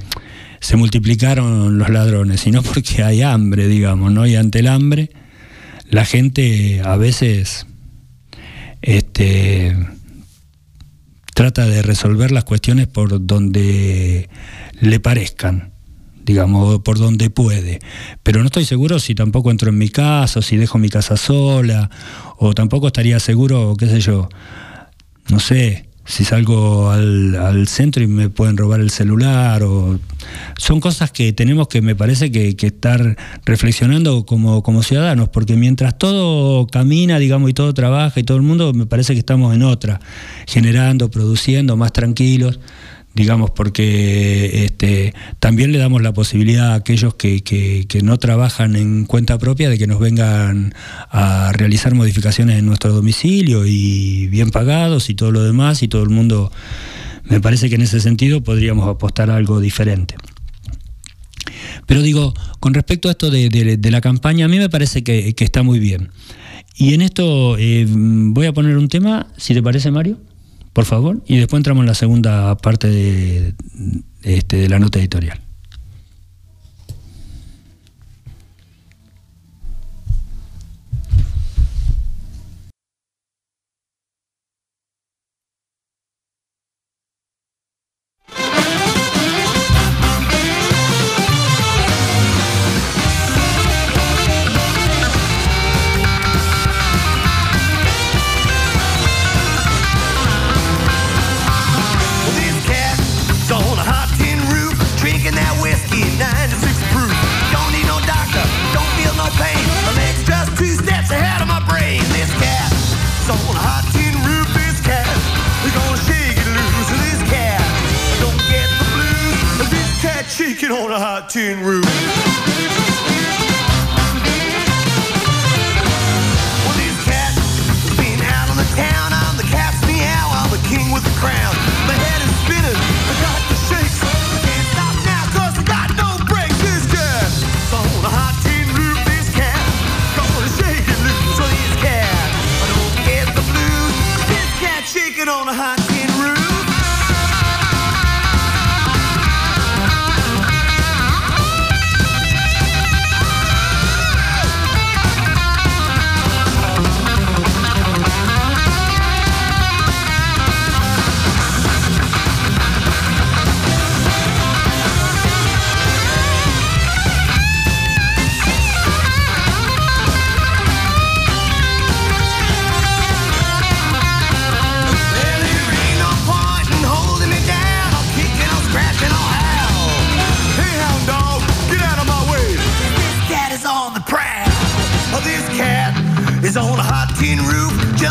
se multiplicaron los ladrones, sino porque hay hambre, digamos, ¿no? Y ante el hambre, la gente a veces este, trata de resolver las cuestiones por donde le parezcan digamos, por donde puede. Pero no estoy seguro si tampoco entro en mi casa, o si dejo mi casa sola, o tampoco estaría seguro, qué sé yo, no sé, si salgo al, centro y me pueden robar el celular, o son cosas que tenemos que, me parece, que, estar reflexionando como, como ciudadanos, porque mientras todo camina, digamos, y todo trabaja y todo el mundo, me parece que estamos en otra, generando, produciendo, más tranquilos digamos, porque este, también le damos la posibilidad a aquellos que, no trabajan en cuenta propia de que nos vengan a realizar modificaciones en nuestro domicilio y bien pagados y todo lo demás y todo el mundo, me parece que en ese sentido podríamos apostar algo diferente. Pero digo, con respecto a esto de, la campaña, a mí me parece que, está muy bien. Y en esto eh, voy a poner un tema, si te parece, Mario por favor, y después entramos en la segunda parte de, este, de la nota editorial.
A hot tin roof. Well, out on the town. I'm the cat's meow. I'm the king with the crown. My head is spinning. I got the shakes. I can't stop now 'cause I got no brakes. This on a hot tin roof. This gonna shake it loose. I don't the blues. This cat shaking on a hot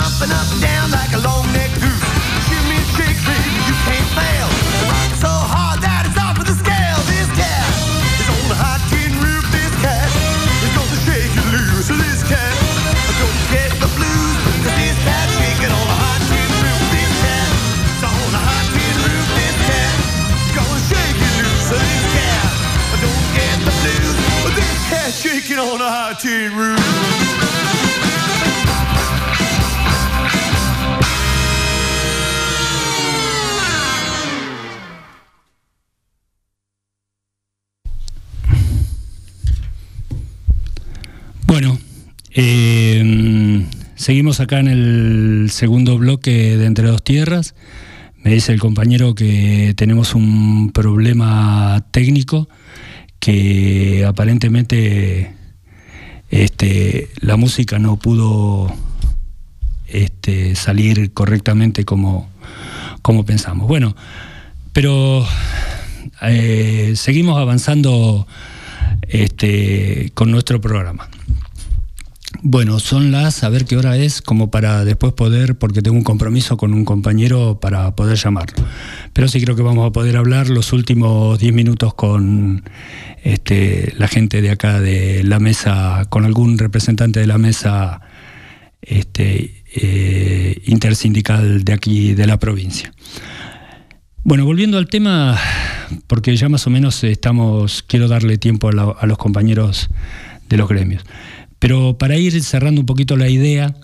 jumping up and down like a long neck goose. Shimmy and shake, baby, you can't fail. Rock so hard that it's off of the scale. This cat is on a hot tin roof. This cat is gonna shake you loose. This cat don't get the blues. 'cause this cat shaking on a hot tin roof. This cat is on a hot tin roof. This cat gonna shake you loose. This cat don't get the blues. This cat shaking on a hot tin roof.
Eh, seguimos acá en el segundo bloque de Entre Dos Tierras. Me dice el compañero que tenemos un problema técnico que aparentemente este, la música no pudo este, salir correctamente como, como pensamos. Bueno, pero eh, seguimos avanzando este, con nuestro programa. Bueno, son las, a ver qué hora es, como para después poder, porque tengo un compromiso con un compañero para poder llamarlo. Pero sí creo que vamos a poder hablar los últimos 10 minutos con este, la gente de acá de la mesa, con algún representante de la mesa este, eh, intersindical de aquí de la provincia. Bueno, volviendo al tema, porque ya más o menos estamos, quiero darle tiempo a, la- a los compañeros de los gremios. Pero para ir cerrando un poquito la idea,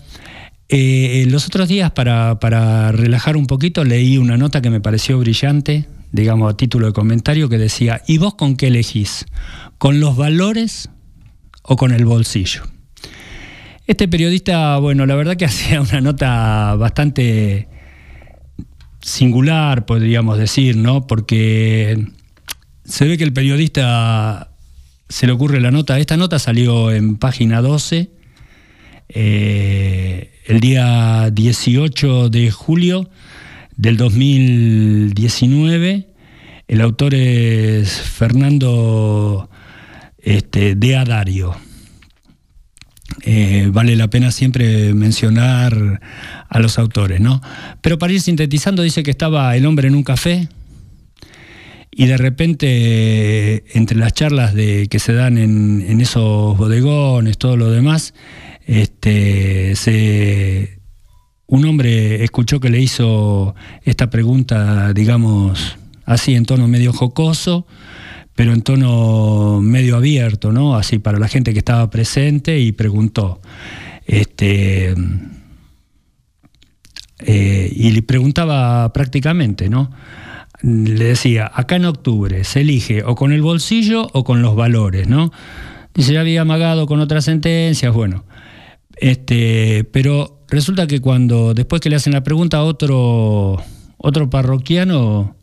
eh, los otros días para, para relajar un poquito leí una nota que me pareció brillante, digamos a título de comentario, que decía, ¿y vos con qué elegís? ¿Con los valores o con el bolsillo? Este periodista, bueno, la verdad que hacía una nota bastante singular, podríamos decir, ¿no? Porque se ve que el periodista se le ocurre la nota. Esta nota salió en página 12 eh, el día 18 de julio del 2019. El autor es Fernando este, de Adario. Eh, vale la pena siempre mencionar a los autores, ¿no? Pero para ir sintetizando, dice que estaba el hombre en un café y de repente, entre las charlas de, que se dan en, esos bodegones, todo lo demás, este, se, un hombre escuchó que le hizo esta pregunta, digamos, así en tono medio jocoso, pero en tono medio abierto, ¿no? Así para la gente que estaba presente y preguntó. Este, eh, y le preguntaba prácticamente, ¿no? Le decía, acá en octubre se elige o con el bolsillo o con los valores, ¿no? Dice, ya había amagado con otras sentencias, bueno. Este, pero resulta que cuando, después que le hacen la pregunta a otro, otro parroquiano,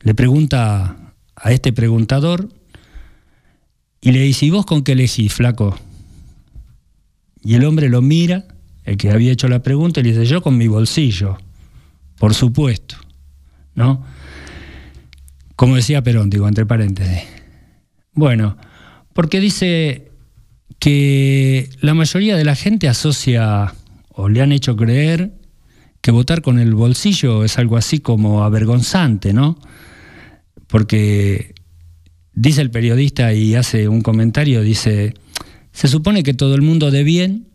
le pregunta a este preguntador y le dice, ¿y vos con qué elegís, flaco? Y el hombre lo mira, el que había hecho la pregunta, y le dice, yo con mi bolsillo, por supuesto, ¿no? Como decía Perón, digo, entre paréntesis. Bueno, porque dice que la mayoría de la gente asocia o le han hecho creer que votar con el bolsillo es algo así como avergonzante, ¿no? Porque dice el periodista y hace un comentario, dice, se supone que todo el mundo de bien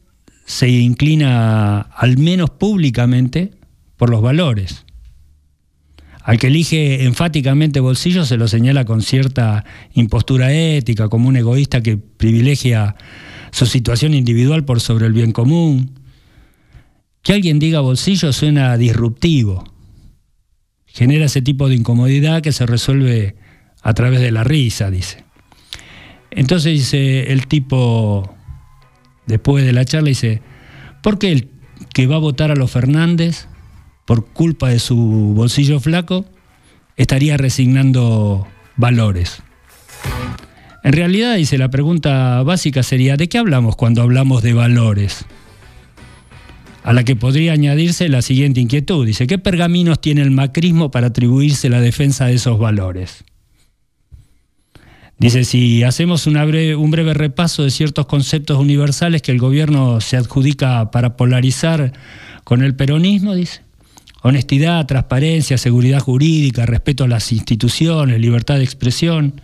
se inclina al menos públicamente por los valores. Al que elige enfáticamente bolsillo se lo señala con cierta impostura ética, como un egoísta que privilegia su situación individual por sobre el bien común. Que alguien diga bolsillo suena disruptivo. Genera ese tipo de incomodidad que se resuelve a través de la risa, dice. Entonces dice el tipo, después de la charla, dice, ¿por qué el que va a votar a los Fernández por culpa de su bolsillo flaco, estaría resignando valores. En realidad, dice, la pregunta básica sería, ¿de qué hablamos cuando hablamos de valores? A la que podría añadirse la siguiente inquietud. Dice, ¿qué pergaminos tiene el macrismo para atribuirse la defensa de esos valores? Dice, si hacemos un breve repaso de ciertos conceptos universales que el gobierno se adjudica para polarizar con el peronismo, dice, honestidad, transparencia, seguridad jurídica, respeto a las instituciones, libertad de expresión.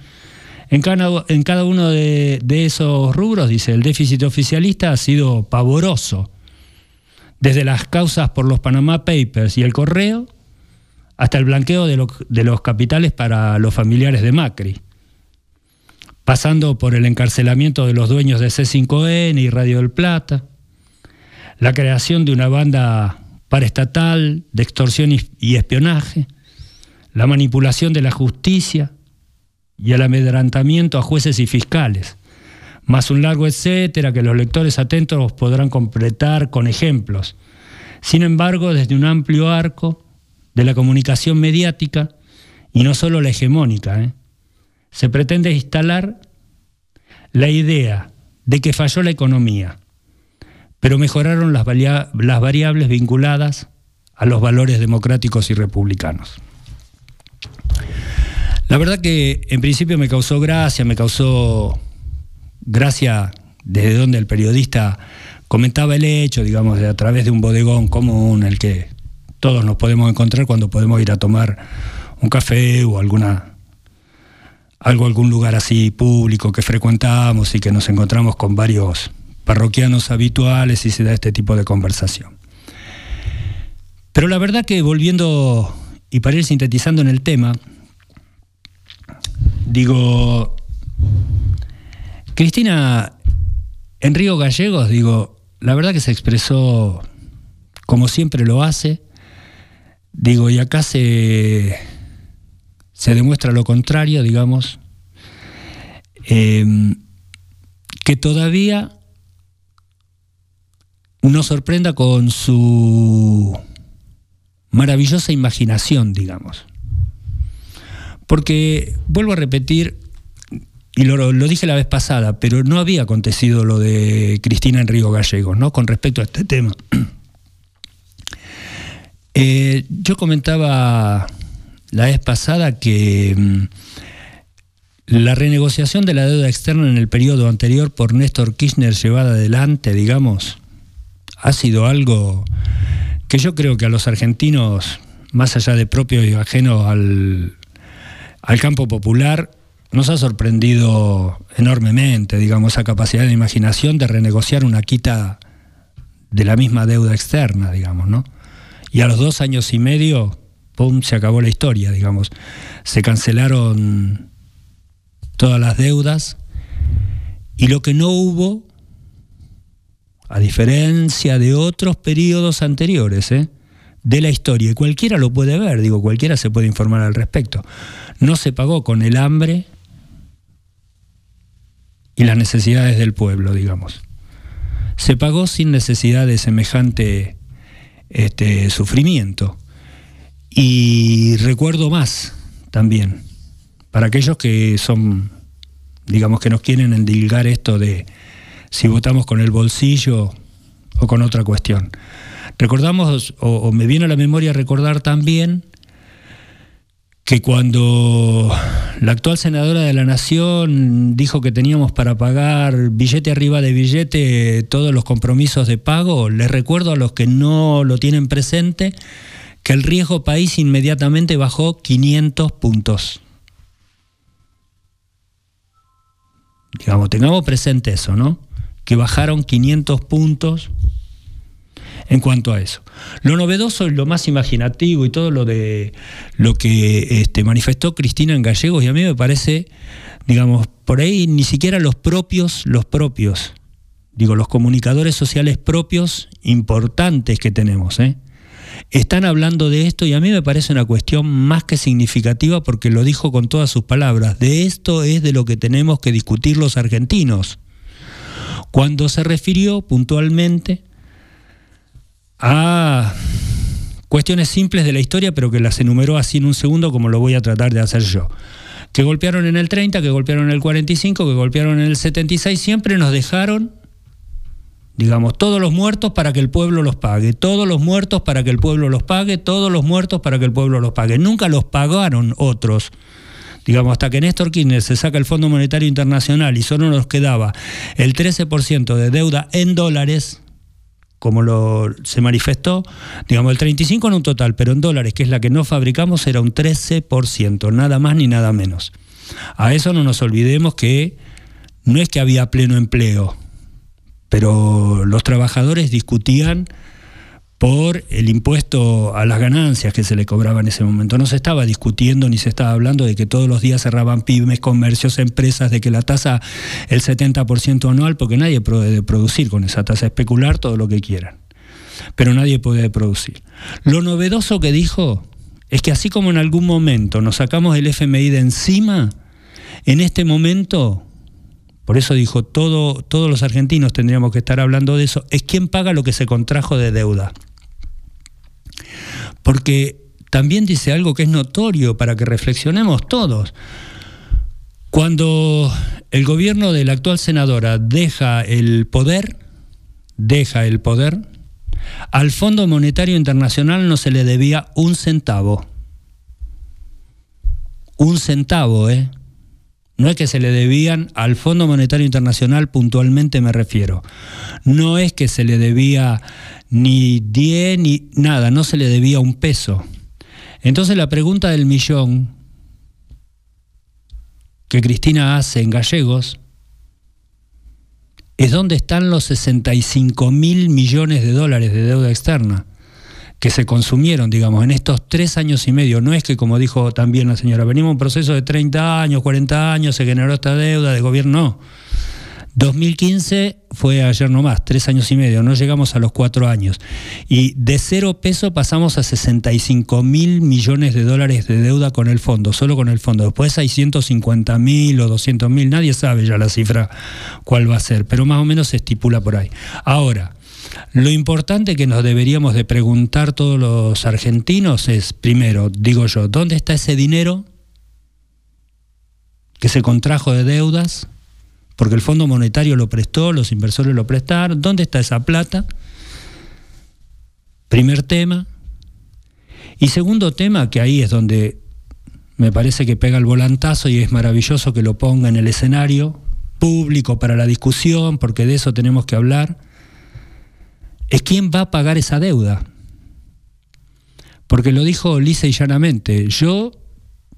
En cada, uno de, esos rubros, dice, el déficit oficialista ha sido pavoroso, desde las causas por los Panama Papers y el correo, hasta el blanqueo de, de los capitales para los familiares de Macri, pasando por el encarcelamiento de los dueños de C5N y Radio del Plata, la creación de una banda paraestatal, de extorsión y espionaje, la manipulación de la justicia y el amedrantamiento a jueces y fiscales, más un largo etcétera que los lectores atentos podrán completar con ejemplos. Sin embargo, desde un amplio arco de la comunicación mediática, y no solo la hegemónica, ¿eh? se pretende instalar la idea de que falló la economía, pero mejoraron las, variables vinculadas a los valores democráticos y republicanos. La verdad que en principio me causó gracia, me causó gracia desde donde el periodista comentaba el hecho, digamos, a través de un bodegón común, el que todos nos podemos encontrar cuando podemos ir a tomar un café o alguna algo algún lugar así público que frecuentamos y que nos encontramos con varios parroquianos habituales y se da este tipo de conversación. Pero la verdad que volviendo y para ir sintetizando en el tema, digo, Cristina en Río Gallegos, digo, la verdad que se expresó como siempre lo hace, digo, y acá se, se demuestra lo contrario, digamos, eh, que todavía nos sorprenda con su maravillosa imaginación, digamos. Porque, vuelvo a repetir, y lo, dije la vez pasada, pero no había acontecido lo de Cristina en Río Gallegos, ¿no? Con respecto a este tema. Eh, yo comentaba la vez pasada que mm, la renegociación de la deuda externa en el periodo anterior por Néstor Kirchner llevada adelante, digamos, ha sido algo que yo creo que a los argentinos, más allá de propio y ajeno al, campo popular, nos ha sorprendido enormemente, digamos, esa capacidad de imaginación de renegociar una quita de la misma deuda externa, digamos, ¿no? Y a los dos años y medio, ¡pum!, se acabó la historia, digamos. Se cancelaron todas las deudas y lo que no hubo a diferencia de otros periodos anteriores ¿eh? de la historia, y cualquiera lo puede ver, digo, cualquiera se puede informar al respecto, no se pagó con el hambre y las necesidades del pueblo, digamos. Se pagó sin necesidad de semejante este, sufrimiento. Y recuerdo más también, para aquellos que son, digamos, que nos quieren endilgar esto de si votamos con el bolsillo o con otra cuestión. Recordamos, o, me viene a la memoria recordar también, que cuando la actual senadora de la Nación dijo que teníamos para pagar billete arriba de billete todos los compromisos de pago, les recuerdo a los que no lo tienen presente que el riesgo país inmediatamente bajó 500 puntos. Digamos, tengamos presente eso, ¿no? Que bajaron 500 puntos en cuanto a eso. Lo novedoso y lo más imaginativo y todo lo de lo que este, manifestó Cristina en Gallegos, y a mí me parece, digamos, por ahí ni siquiera los propios, los propios, digo, los comunicadores sociales propios importantes que tenemos, ¿eh? están hablando de esto y a mí me parece una cuestión más que significativa porque lo dijo con todas sus palabras. De esto es de lo que tenemos que discutir los argentinos. Cuando se refirió puntualmente a cuestiones simples de la historia, pero que las enumeró así en un segundo como lo voy a tratar de hacer yo. Que golpearon en el 30, que golpearon en el 45, que golpearon en el 76, siempre nos dejaron digamos, todos los muertos para que el pueblo los pague, todos los muertos para que el pueblo los pague, todos los muertos para que el pueblo los pague. Nunca los pagaron otros. Digamos, hasta que Néstor Kirchner se saca el Fondo Monetario Internacional y solo nos quedaba el 13% de deuda en dólares, como lo, se manifestó, digamos, el 35% en un total, pero en dólares, que es la que no fabricamos, era un 13%, nada más ni nada menos. A eso no nos olvidemos que no es que había pleno empleo, pero los trabajadores discutían por el impuesto a las ganancias que se le cobraba en ese momento. No se estaba discutiendo ni se estaba hablando de que todos los días cerraban pymes, comercios, empresas, de que la tasa el 70% anual, porque nadie puede producir con esa tasa, especular todo lo que quieran. Pero nadie puede producir. Lo novedoso que dijo es que así como en algún momento nos sacamos el FMI de encima, en este momento por eso dijo, todo, todos los argentinos tendríamos que estar hablando de eso, es quién paga lo que se contrajo de deuda. Porque también dice algo que es notorio para que reflexionemos todos. Cuando el gobierno de la actual senadora deja el poder, deja el poder, al Fondo Monetario Internacional no se le debía un centavo. Un centavo, ¿eh? No es que se le debían al Fondo Monetario Internacional puntualmente me refiero. No es que se le debía ni 10 ni nada, no se le debía un peso. Entonces la pregunta del millón que Cristina hace en gallegos es dónde están los 65 mil millones de dólares de deuda externa que se consumieron, digamos, en estos tres años y medio. No es que, como dijo también la señora, venimos un proceso de 30 años, 40 años, se generó esta deuda de gobierno. No. 2015 fue ayer nomás, tres años y medio, no llegamos a los cuatro años. Y de cero peso pasamos a 65 mil millones de dólares de deuda con el fondo, solo con el fondo. Después hay 150 mil o 200 mil, nadie sabe ya la cifra cuál va a ser, pero más o menos se estipula por ahí. Ahora, lo importante que nos deberíamos de preguntar todos los argentinos es, primero, digo yo, ¿dónde está ese dinero que se contrajo de deudas? Porque el Fondo Monetario lo prestó, los inversores lo prestaron. ¿Dónde está esa plata? Primer tema. Y segundo tema, que ahí es donde me parece que pega el volantazo y es maravilloso que lo ponga en el escenario público para la discusión, porque de eso tenemos que hablar es quién va a pagar esa deuda. Porque lo dijo lisa y llanamente. Yo,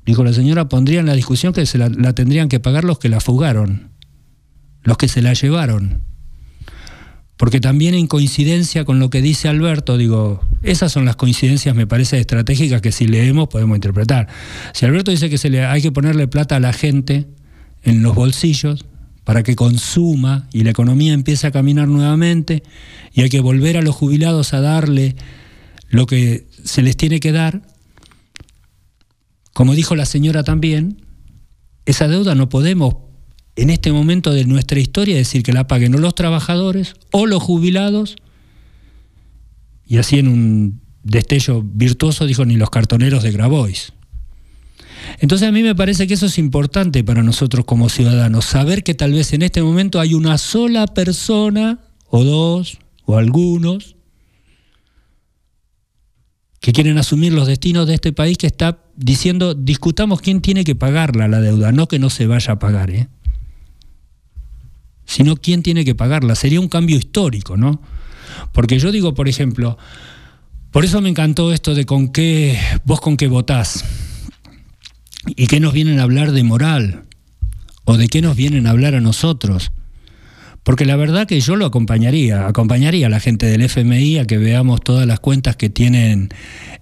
dijo la señora, pondría en la discusión que se la, la tendrían que pagar los que la fugaron, los que se la llevaron. Porque también en coincidencia con lo que dice Alberto, digo, esas son las coincidencias, me parece, estratégicas que si leemos podemos interpretar. Si Alberto dice que se le, hay que ponerle plata a la gente en los bolsillos, para que consuma y la economía empiece a caminar nuevamente y hay que volver a los jubilados a darle lo que se les tiene que dar, como dijo la señora también, esa deuda no podemos en este momento de nuestra historia decir que la paguen o los trabajadores o los jubilados, y así en un destello virtuoso dijo ni los cartoneros de Grabois. Entonces a mí me parece que eso es importante para nosotros como ciudadanos, saber que tal vez en este momento hay una sola persona, o dos, o algunos, que quieren asumir los destinos de este país que está diciendo, discutamos quién tiene que pagarla la deuda, no que no se vaya a pagar, ¿eh? sino quién tiene que pagarla. Sería un cambio histórico, ¿no? Porque yo digo, por ejemplo, por eso me encantó esto de con qué, vos con qué votás. ¿Y qué nos vienen a hablar de moral? ¿O de qué nos vienen a hablar a nosotros? Porque la verdad que yo lo acompañaría, acompañaría a la gente del FMI a que veamos todas las cuentas que tienen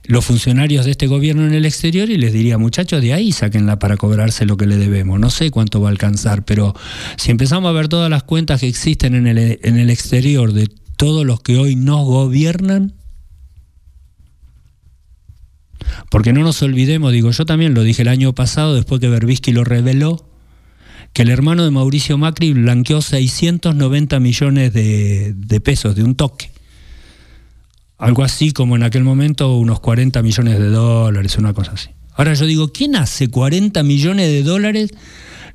los funcionarios de este gobierno en el exterior y les diría, muchachos, de ahí sáquenla para cobrarse lo que le debemos. No sé cuánto va a alcanzar, pero si empezamos a ver todas las cuentas que existen en el, en el exterior de todos los que hoy nos gobiernan, porque no nos olvidemos, digo, yo también lo dije el año pasado, después que Berbisky lo reveló, que el hermano de Mauricio Macri blanqueó 690 millones de, pesos de un toque. Algo así como en aquel momento unos 40 millones de dólares, una cosa así. Ahora yo digo, ¿quién hace 40 millones de dólares?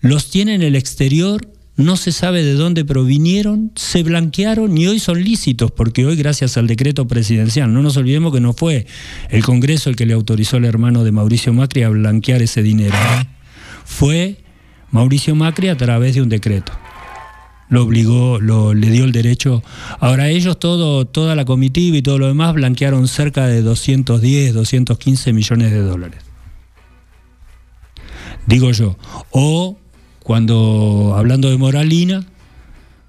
Los tiene en el exterior, no se sabe de dónde provinieron, se blanquearon y hoy son lícitos, porque hoy gracias al decreto presidencial, no nos olvidemos que no fue el Congreso el que le autorizó al hermano de Mauricio Macri a blanquear ese dinero. Fue Mauricio Macri a través de un decreto lo obligó, le dio el derecho. Ahora ellos, todo, toda la comitiva y todo lo demás, blanquearon cerca de 210, 215 millones de dólares. Digo yo. O cuando, hablando de Moralina,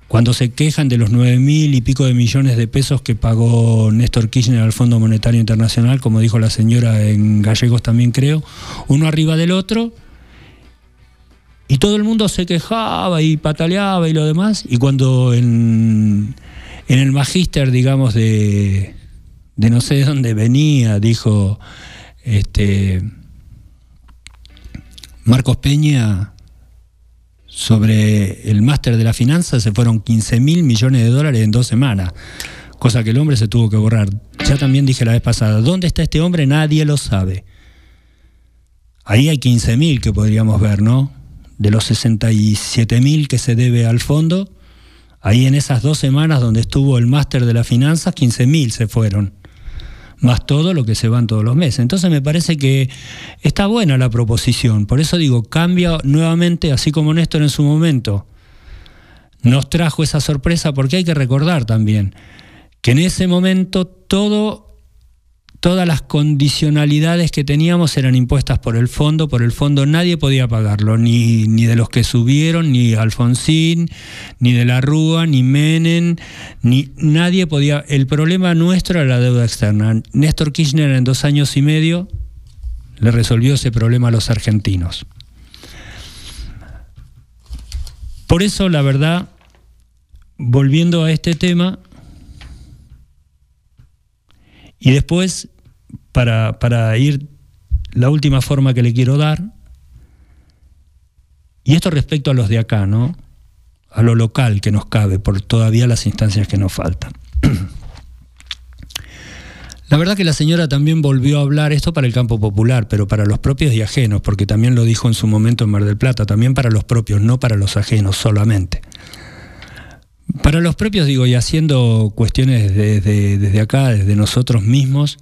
cuando se quejan de los 9 mil y pico de millones de pesos que pagó Néstor Kirchner al Fondo Monetario Internacional, como dijo la señora en gallegos también creo, uno arriba del otro, y todo el mundo se quejaba y pataleaba y lo demás. Y cuando en, el magíster, digamos, de, de no sé de dónde venía, dijo este Marcos Peña sobre el máster de la finanza, se fueron 15 mil millones de dólares en dos semanas, cosa que el hombre se tuvo que borrar. Ya también dije la vez pasada, ¿dónde está este hombre? Nadie lo sabe. Ahí hay 15 mil que podríamos ver, ¿no? de los 67 mil que se debe al fondo, ahí en esas dos semanas donde estuvo el máster de las finanzas, 15 mil se fueron, más todo lo que se van todos los meses. Entonces me parece que está buena la proposición, por eso digo, cambia nuevamente, así como Néstor en su momento nos trajo esa sorpresa, porque hay que recordar también que en ese momento todo todas las condicionalidades que teníamos eran impuestas por el fondo, por el fondo nadie podía pagarlo, ni, ni de los que subieron, ni Alfonsín, ni de la Rúa, ni Menem, ni nadie podía. El problema nuestro era la deuda externa. Néstor Kirchner en dos años y medio le resolvió ese problema a los argentinos. Por eso, la verdad, volviendo a este tema, y después para, ir la última forma que le quiero dar, y esto respecto a los de acá, ¿no? A lo local que nos cabe, por todavía las instancias que nos faltan. La verdad que la señora también volvió a hablar esto para el campo popular, pero para los propios y ajenos, porque también lo dijo en su momento en Mar del Plata, también para los propios, no para los ajenos solamente. Para los propios, digo, y haciendo cuestiones desde, desde acá, desde nosotros mismos,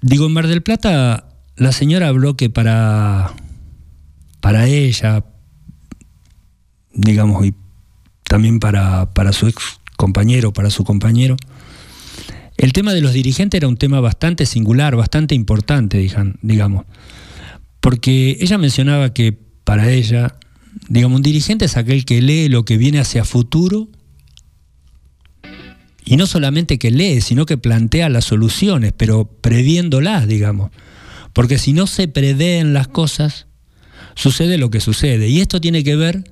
Digo, en Mar del Plata, la señora habló que para, para ella, digamos, y también para, para su ex compañero, para su compañero, el tema de los dirigentes era un tema bastante singular, bastante importante, digamos. Porque ella mencionaba que para ella, digamos, un dirigente es aquel que lee lo que viene hacia futuro y no solamente que lee, sino que plantea las soluciones, pero previéndolas, digamos. Porque si no se prevén las cosas, sucede lo que sucede. Y esto tiene que ver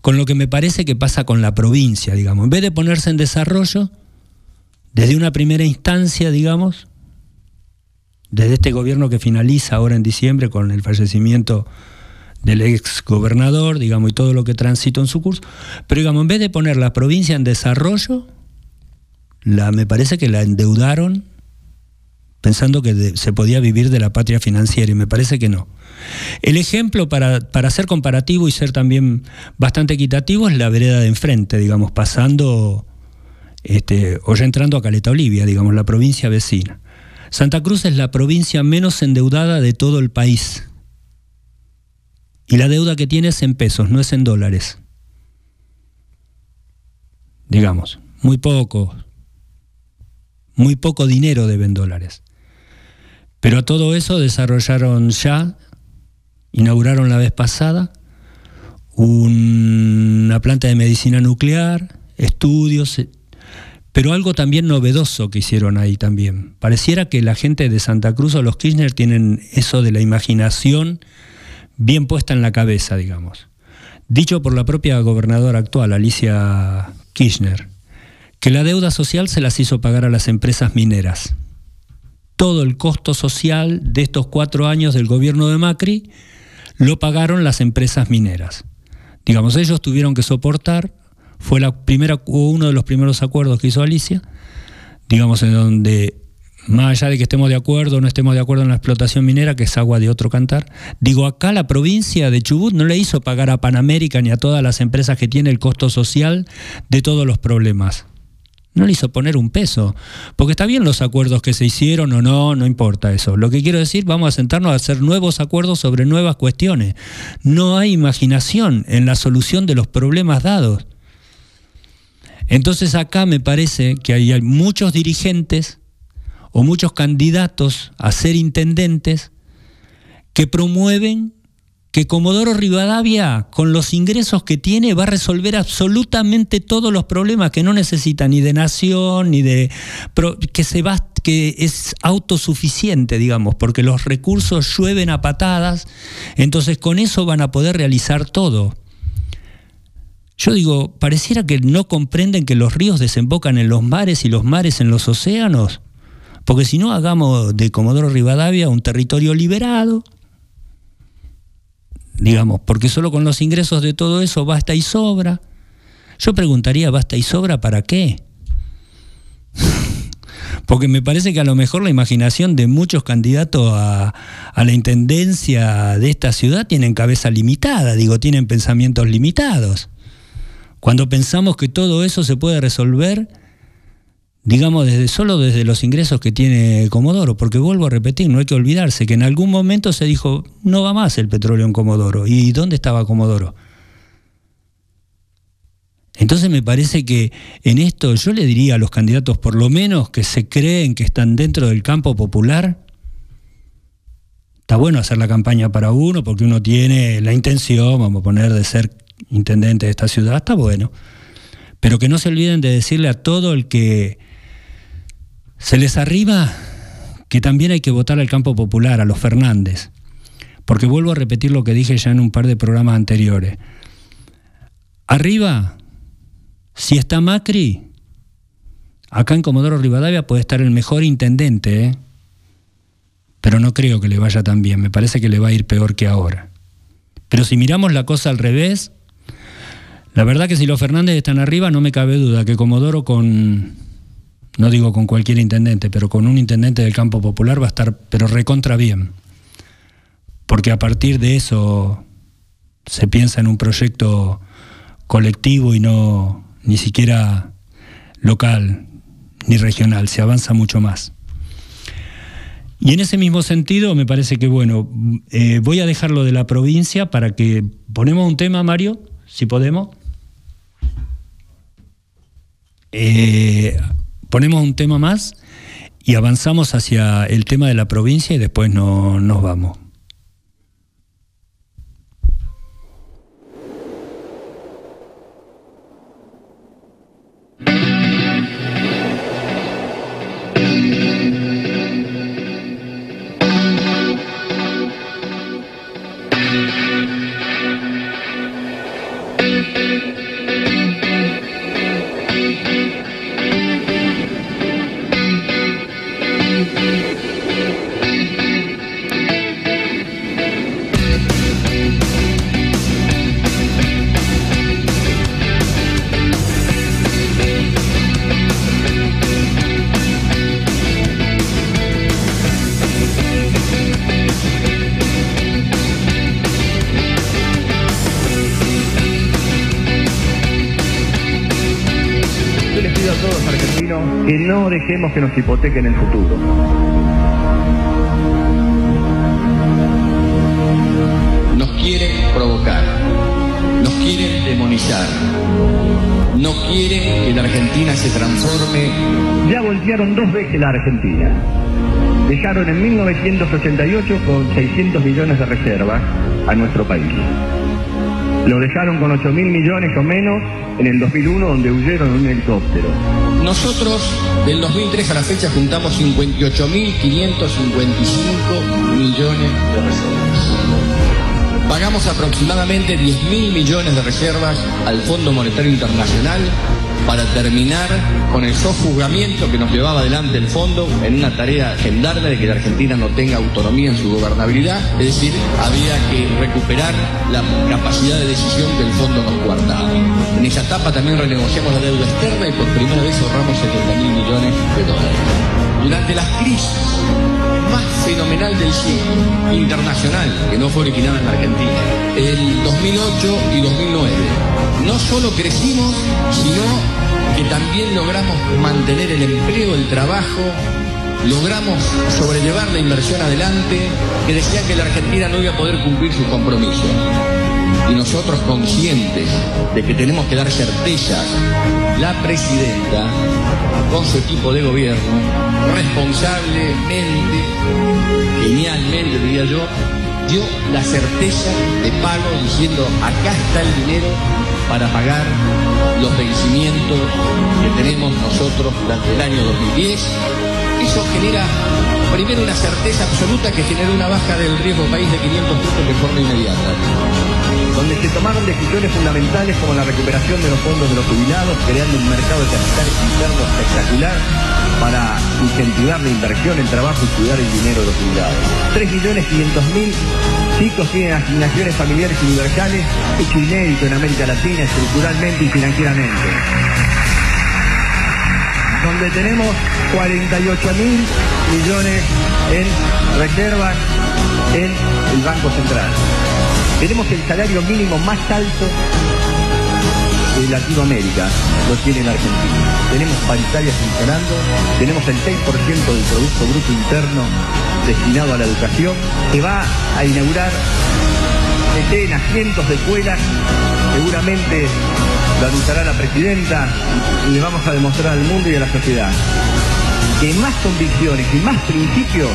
con lo que me parece que pasa con la provincia, digamos. En vez de ponerse en desarrollo, desde una primera instancia, digamos, desde este gobierno que finaliza ahora en diciembre con el fallecimiento del ex gobernador, digamos, y todo lo que transito en su curso, pero digamos, en vez de poner la provincia en desarrollo, la, me parece que la endeudaron pensando que se podía vivir de la patria financiera y me parece que no. El ejemplo para, para, ser comparativo y ser también bastante equitativo es la vereda de enfrente, digamos, pasando este, o ya entrando a Caleta Olivia, digamos, la provincia vecina. Santa Cruz es la provincia menos endeudada de todo el país. Y la deuda que tiene es en pesos, no es en dólares. Digamos, muy poco, muy poco dinero deben dólares. Pero todo eso desarrollaron ya, inauguraron la vez pasada, una planta de medicina nuclear, estudios, eh, pero algo también novedoso que hicieron ahí también. Pareciera que la gente de Santa Cruz o los Kirchner tienen eso de la imaginación bien puesta en la cabeza, digamos. Dicho por la propia gobernadora actual, Alicia Kirchner, que la deuda social se las hizo pagar a las empresas mineras. Todo el costo social de estos cuatro años del gobierno de Macri lo pagaron las empresas mineras. Digamos, ellos tuvieron que soportar fue la primera, uno de los primeros acuerdos que hizo Alicia, digamos, en donde, más allá de que estemos de acuerdo o no estemos de acuerdo en la explotación minera, que es agua de otro cantar, digo, acá la provincia de Chubut no le hizo pagar a Panamérica ni a todas las empresas que tiene el costo social de todos los problemas. No le hizo poner un peso, porque está bien los acuerdos que se hicieron o no, no importa eso. Lo que quiero decir, vamos a sentarnos a hacer nuevos acuerdos sobre nuevas cuestiones. No hay imaginación en la solución de los problemas dados. Entonces acá me parece que hay muchos dirigentes o muchos candidatos a ser intendentes que promueven que Comodoro Rivadavia, con los ingresos que tiene, va a resolver absolutamente todos los problemas que no necesita ni de nación, ni de. que, se va, que es autosuficiente, digamos, porque los recursos llueven a patadas, entonces con eso van a poder realizar todo. Yo digo, pareciera que no comprenden que los ríos desembocan en los mares y los mares en los océanos, porque si no hagamos de Comodoro Rivadavia un territorio liberado, digamos, porque solo con los ingresos de todo eso basta y sobra. Yo preguntaría, ¿basta y sobra para qué? porque me parece que a lo mejor la imaginación de muchos candidatos a, a, la intendencia de esta ciudad tienen cabeza limitada, digo, tienen pensamientos limitados. Cuando pensamos que todo eso se puede resolver, digamos, desde solo desde los ingresos que tiene Comodoro, porque vuelvo a repetir, no hay que olvidarse que en algún momento se dijo, no va más el petróleo en Comodoro. ¿Y dónde estaba Comodoro? Entonces me parece que en esto yo le diría a los candidatos, por lo menos que se creen que están dentro del campo popular, está bueno hacer la campaña para uno porque uno tiene la intención, vamos a poner, de ser intendente de esta ciudad, está bueno. Pero que no se olviden de decirle a todo el que se les arriba que también hay que votar al campo popular, a los Fernández. Porque vuelvo a repetir lo que dije ya en un par de programas anteriores. Arriba, si está Macri, acá en Comodoro Rivadavia puede estar el mejor intendente, ¿eh? pero no creo que le vaya tan bien, me parece que le va a ir peor que ahora. Pero si miramos la cosa al revés, la verdad que si los Fernández están arriba, no me cabe duda que Comodoro con, no digo con cualquier intendente, pero con un intendente del campo popular va a estar, pero recontra bien. Porque a partir de eso se piensa en un proyecto colectivo y no ni siquiera local ni regional, se avanza mucho más. Y en ese mismo sentido, me parece que, bueno, eh, voy a dejarlo de la provincia para que ponemos un tema, Mario, si podemos. Eh, ponemos un tema más y avanzamos hacia el tema de la provincia y después no, nos vamos.
Que nos hipotequen el futuro.
Nos quieren provocar, nos quieren demonizar, no quieren que la Argentina se transforme.
Ya voltearon dos veces la Argentina. Dejaron en 1988 con 600 millones de reservas a nuestro país. Lo dejaron con 8 mil millones o menos en el 2001 donde huyeron en un helicóptero.
Nosotros, del 2003 a la fecha, juntamos 58.555 millones de reservas. Pagamos aproximadamente 10.000 millones de reservas al Fondo Monetario Internacional para terminar con el sojuzgamiento que nos llevaba adelante el fondo en una tarea gendarme de que la Argentina no tenga autonomía en su gobernabilidad, es decir, había que recuperar la capacidad de decisión que el fondo nos guardaba. En esa etapa también renegociamos la deuda externa y por primera vez ahorramos 70 mil millones de dólares. Durante las crisis más fenomenal del siglo, internacional, que no fue originada en la Argentina, el 2008 y 2009. No solo crecimos, sino que también logramos mantener el empleo, el trabajo, logramos sobrellevar la inversión adelante, que decía que la Argentina no iba a poder cumplir sus compromisos. Y nosotros conscientes de que tenemos que dar certezas, la presidenta, con su equipo de gobierno, responsablemente, genialmente diría yo, dio la certeza de pago diciendo acá está el dinero para pagar los vencimientos que tenemos nosotros durante el año 2010. Eso genera primero una certeza absoluta que generó una baja del riesgo país de 500 puntos de forma inmediata.
Donde se tomaron decisiones fundamentales como la recuperación de los fondos de los jubilados, creando un mercado de capitales interno espectacular para incentivar la inversión, el trabajo y cuidar el dinero de los jubilados. 3.500.000 chicos tienen asignaciones familiares universales, hecho inédito en América Latina, estructuralmente y financieramente donde tenemos 48 mil millones en reservas en el Banco Central. Tenemos el salario mínimo más alto de Latinoamérica, lo tiene la Argentina. Tenemos paritarias funcionando, tenemos el 6% del Producto Bruto Interno destinado a la educación, que va a inaugurar decenas, cientos de escuelas, seguramente lo anunciará la presidenta y le vamos a demostrar al mundo y a la sociedad que más convicciones y más principios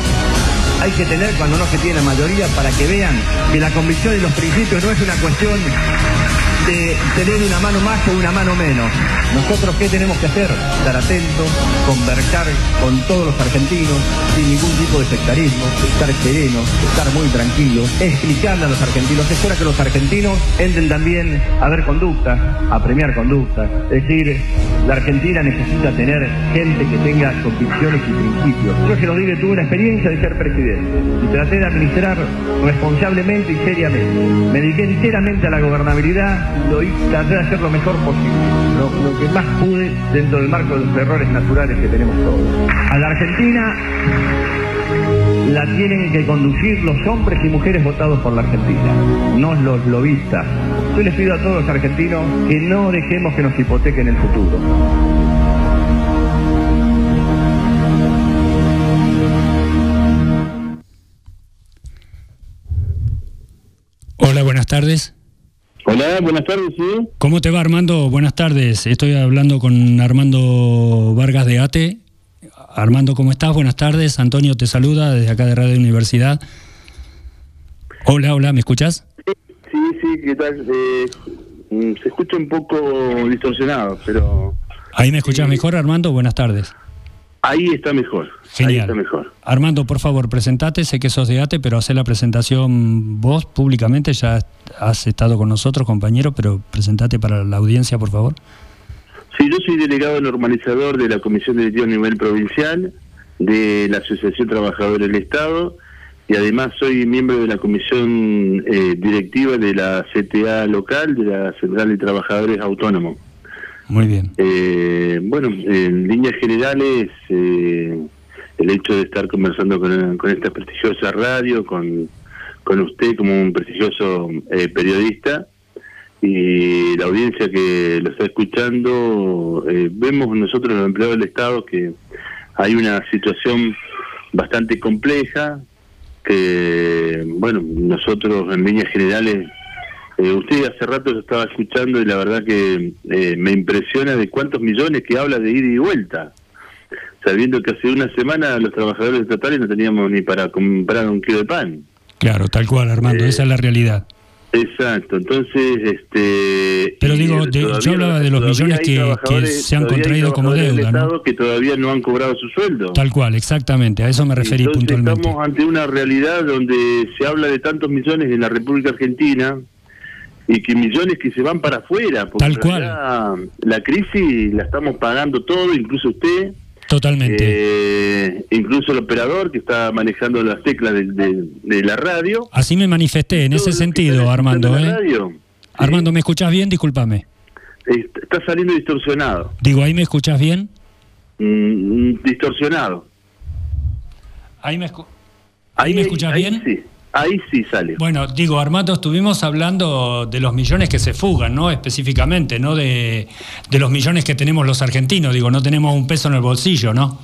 hay que tener cuando no se tiene mayoría para que vean que la convicción y los principios no es una cuestión de tener una mano más o una mano menos. Nosotros qué tenemos que hacer? Estar atentos, conversar con todos los argentinos sin ningún tipo de sectarismo, estar serenos, estar muy tranquilos, explicarle a los argentinos. Es hora que los argentinos entren también a ver conducta, a premiar conducta. Es decir, la Argentina necesita tener gente que tenga convicciones y principios. Yo se lo digo, tuve una experiencia de ser presidente y traté de administrar responsablemente y seriamente. Me dediqué enteramente a la gobernabilidad lo hice, traté de hacer lo mejor posible, más pude dentro del marco de los errores naturales que tenemos todos. A la Argentina la tienen que conducir los hombres y mujeres votados por la Argentina, no los lobistas. Yo les pido a todos los argentinos que no dejemos que nos hipotequen el futuro.
Hola, buenas tardes.
Hola, buenas tardes, sí.
¿Cómo te va Armando? Buenas tardes. Estoy hablando con Armando Vargas de ATE. Armando, ¿cómo estás? Buenas tardes. Antonio te saluda desde acá de Radio Universidad. Hola, hola, ¿me escuchas?
Sí, sí, ¿qué tal? Eh, mm, se escucha un poco distorsionado, pero
Ahí me escuchás mejor, Armando. Buenas tardes.
Ahí está mejor. Ahí
Genial.
está mejor.
Armando, por favor, presentate. Sé que sos de ATE, pero hacé la presentación vos públicamente. Ya has estado con nosotros, compañero, pero presentate para la audiencia, por favor.
Sí, yo soy delegado normalizador de la Comisión Directiva a nivel provincial, de la Asociación Trabajadores del Estado, y además soy miembro de la Comisión eh, Directiva de la CTA local, de la Central de Trabajadores Autónomos.
Muy bien.
Eh, bueno, en líneas generales, eh, el hecho de estar conversando con, esta prestigiosa radio, con, con usted como un prestigioso eh, periodista y la audiencia que lo está escuchando, eh, vemos nosotros los empleados del Estado que hay una situación bastante compleja, que, bueno, nosotros en líneas generales eh, usted hace rato lo estaba escuchando y la verdad que eh, me impresiona de cuántos millones que habla de ida y vuelta, sabiendo que hace una semana los trabajadores estatales no teníamos ni para comprar un kilo de pan.
Claro, tal cual, Armando.
Eh,
Esa es la realidad.
Exacto, entonces, este...
Pero digo,
eh,
yo hablaba de los millones que- se han contraído como deuda, ¿no?
Que todavía no han cobrado su sueldo.
Tal cual, exactamente, a eso me referí
Entonces
puntualmente.
estamos ante una realidad donde se habla de tantos millones en la República Argentina y que millones que se van para afuera. Porque
Tal cual.
La crisis la estamos pagando todo, incluso usted,
Totalmente.
eh, incluso el operador que está manejando las teclas de, de- de la radio.
Así me manifesté en ese sentido, Armando. ¿eh?
radio,
Armando, ¿me escuchás bien? Discúlpame.
está saliendo distorsionado.
Digo, ¿ahí me escuchás bien?
Mm, distorsionado.
¿Ahí me, escu- ¿Ahí me escuchás
ahí
bien?
Sí, ahí sí sale.
Bueno, digo, Armando, estuvimos hablando de los millones que se fugan, ¿no? Específicamente, ¿no? De, de los millones que tenemos los argentinos. Digo, no tenemos un peso en el bolsillo, ¿no?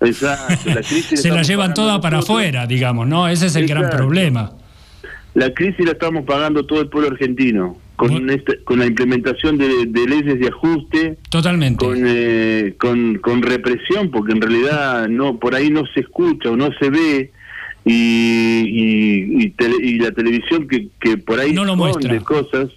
Exacto. La crisis
Se la llevan toda para
nosotros.
afuera, digamos, ¿no? Ese es el gran problema.
La crisis la estamos pagando todo el pueblo argentino, con, este- con la implementación de, de leyes de ajuste,
Totalmente.
con, eh, con, con represión, porque en realidad no por ahí no se escucha o no se ve, y, y, y tele- y la televisión que, que por ahí
No lo muestra.
cosas,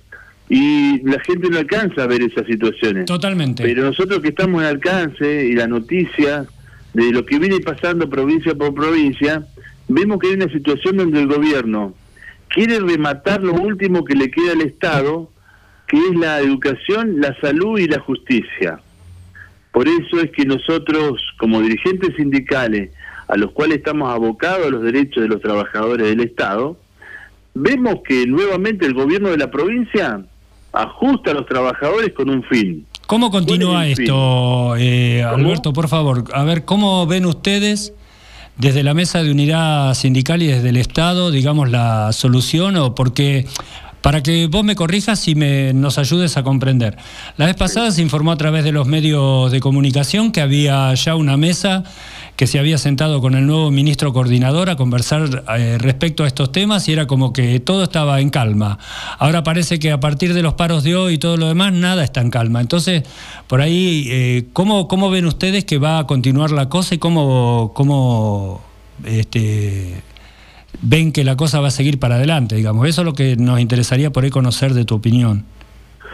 y la gente no alcanza a ver esas situaciones.
Totalmente.
Pero nosotros que estamos en alcance y la noticia de lo que viene pasando provincia por provincia, vemos que hay una situación donde el gobierno quiere rematar lo último que le queda al Estado, que es la educación, la salud y la justicia. Por eso es que nosotros, como dirigentes sindicales, a los cuales estamos abocados a los derechos de los trabajadores del Estado, vemos que nuevamente el gobierno de la provincia ajusta a los trabajadores con un fin.
¿Cómo continúa
¿Cuál es el
esto, eh. Alberto, por favor? A ver, ¿cómo ven ustedes desde la mesa de unidad sindical y desde el Estado, digamos, la solución? O porque, para que vos me corrijas y me, nos ayudes a comprender. La vez pasada se informó a través de los medios de comunicación que había ya una mesa que se había sentado con el nuevo ministro coordinador a conversar eh, respecto a estos temas y era como que todo estaba en calma. Ahora parece que a partir de los paros de hoy y todo lo demás, nada está en calma. Entonces, por ahí, eh, ¿cómo, ¿cómo ven ustedes que va a continuar la cosa y cómo, cómo este, ven que la cosa va a seguir para adelante? Digamos, eso es lo que nos interesaría por ahí conocer de tu opinión.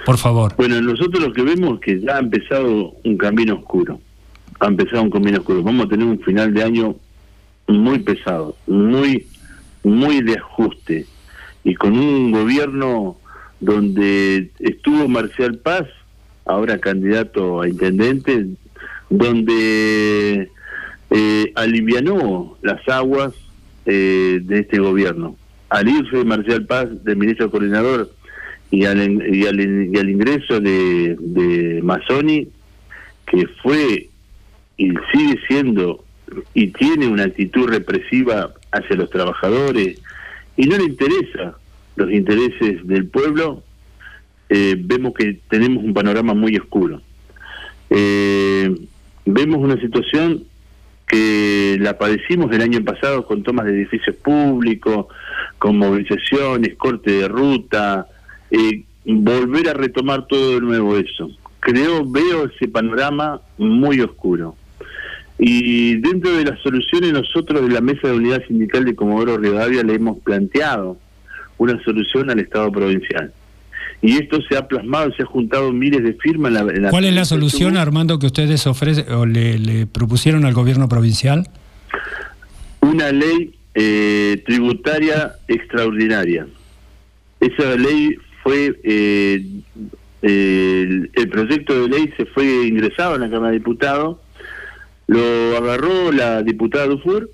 Por favor.
Bueno, nosotros lo que vemos es que ya ha empezado un camino oscuro. Ha empezado un camino. Vamos a tener un final de año muy pesado, muy, muy de ajuste. Y con un gobierno donde estuvo Marcial Paz, ahora candidato a intendente, donde eh, alivianó las aguas eh, de este gobierno. Al irse Marcial Paz del ministro coordinador y al, y al, y al ingreso de, de Mazzoni, que fue y sigue siendo y tiene una actitud represiva hacia los trabajadores y no le interesa los intereses del pueblo, eh, vemos que tenemos un panorama muy oscuro. Eh, vemos una situación que la padecimos el año pasado con tomas de edificios públicos, con movilizaciones, corte de ruta, eh, volver a retomar todo de nuevo eso. Creo, veo ese panorama muy oscuro. Y dentro de las soluciones nosotros de la Mesa de Unidad Sindical de Comodoro Rivadavia le hemos planteado una solución al Estado provincial. Y esto se ha plasmado, se ha juntado miles de firmas. En la, en
¿Cuál es la solución. Armando, que ustedes ofrecen o le, le propusieron al gobierno provincial?
una ley eh, tributaria extraordinaria. Esa ley fue, eh, eh, el, el proyecto de ley se fue ingresado en la Cámara de Diputados, lo agarró la diputada Dufour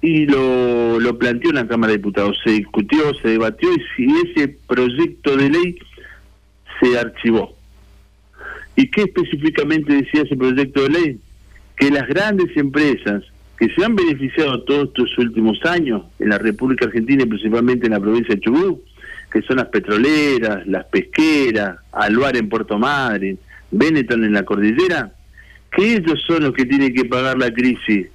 y lo, lo planteó en la Cámara de Diputados. Se discutió, se debatió y ese proyecto de ley se archivó. ¿Y qué específicamente decía ese proyecto de ley? Que las grandes empresas que se han beneficiado todos estos últimos años en la República Argentina y principalmente en la provincia de Chubut, que son las petroleras, las pesqueras, Aluar en Puerto Madryn, Benetton en la cordillera, que ellos son los que tienen que pagar la crisis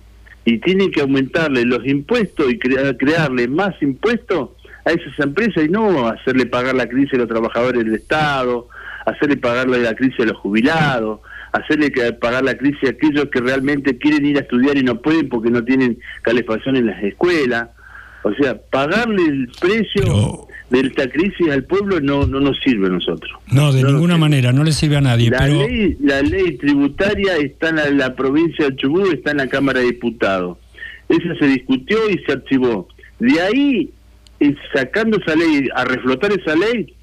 y tienen que aumentarle los impuestos y crea- crearle más impuestos a esas empresas y no hacerle pagar la crisis a los trabajadores del Estado, hacerle pagar la crisis a los jubilados, hacerle pagar la crisis a aquellos que realmente quieren ir a estudiar y no pueden porque no tienen calefacción en las escuelas. O sea, pagarle el precio de esta crisis al pueblo no, no nos sirve a nosotros.
No, de
No,
ninguna manera, no le sirve a nadie.
La
pero
ley, la ley tributaria está en la, la provincia de Chubut, está en la Cámara de Diputados. Esa se discutió y se archivó. De ahí, eh, sacando esa ley, a reflotar esa ley,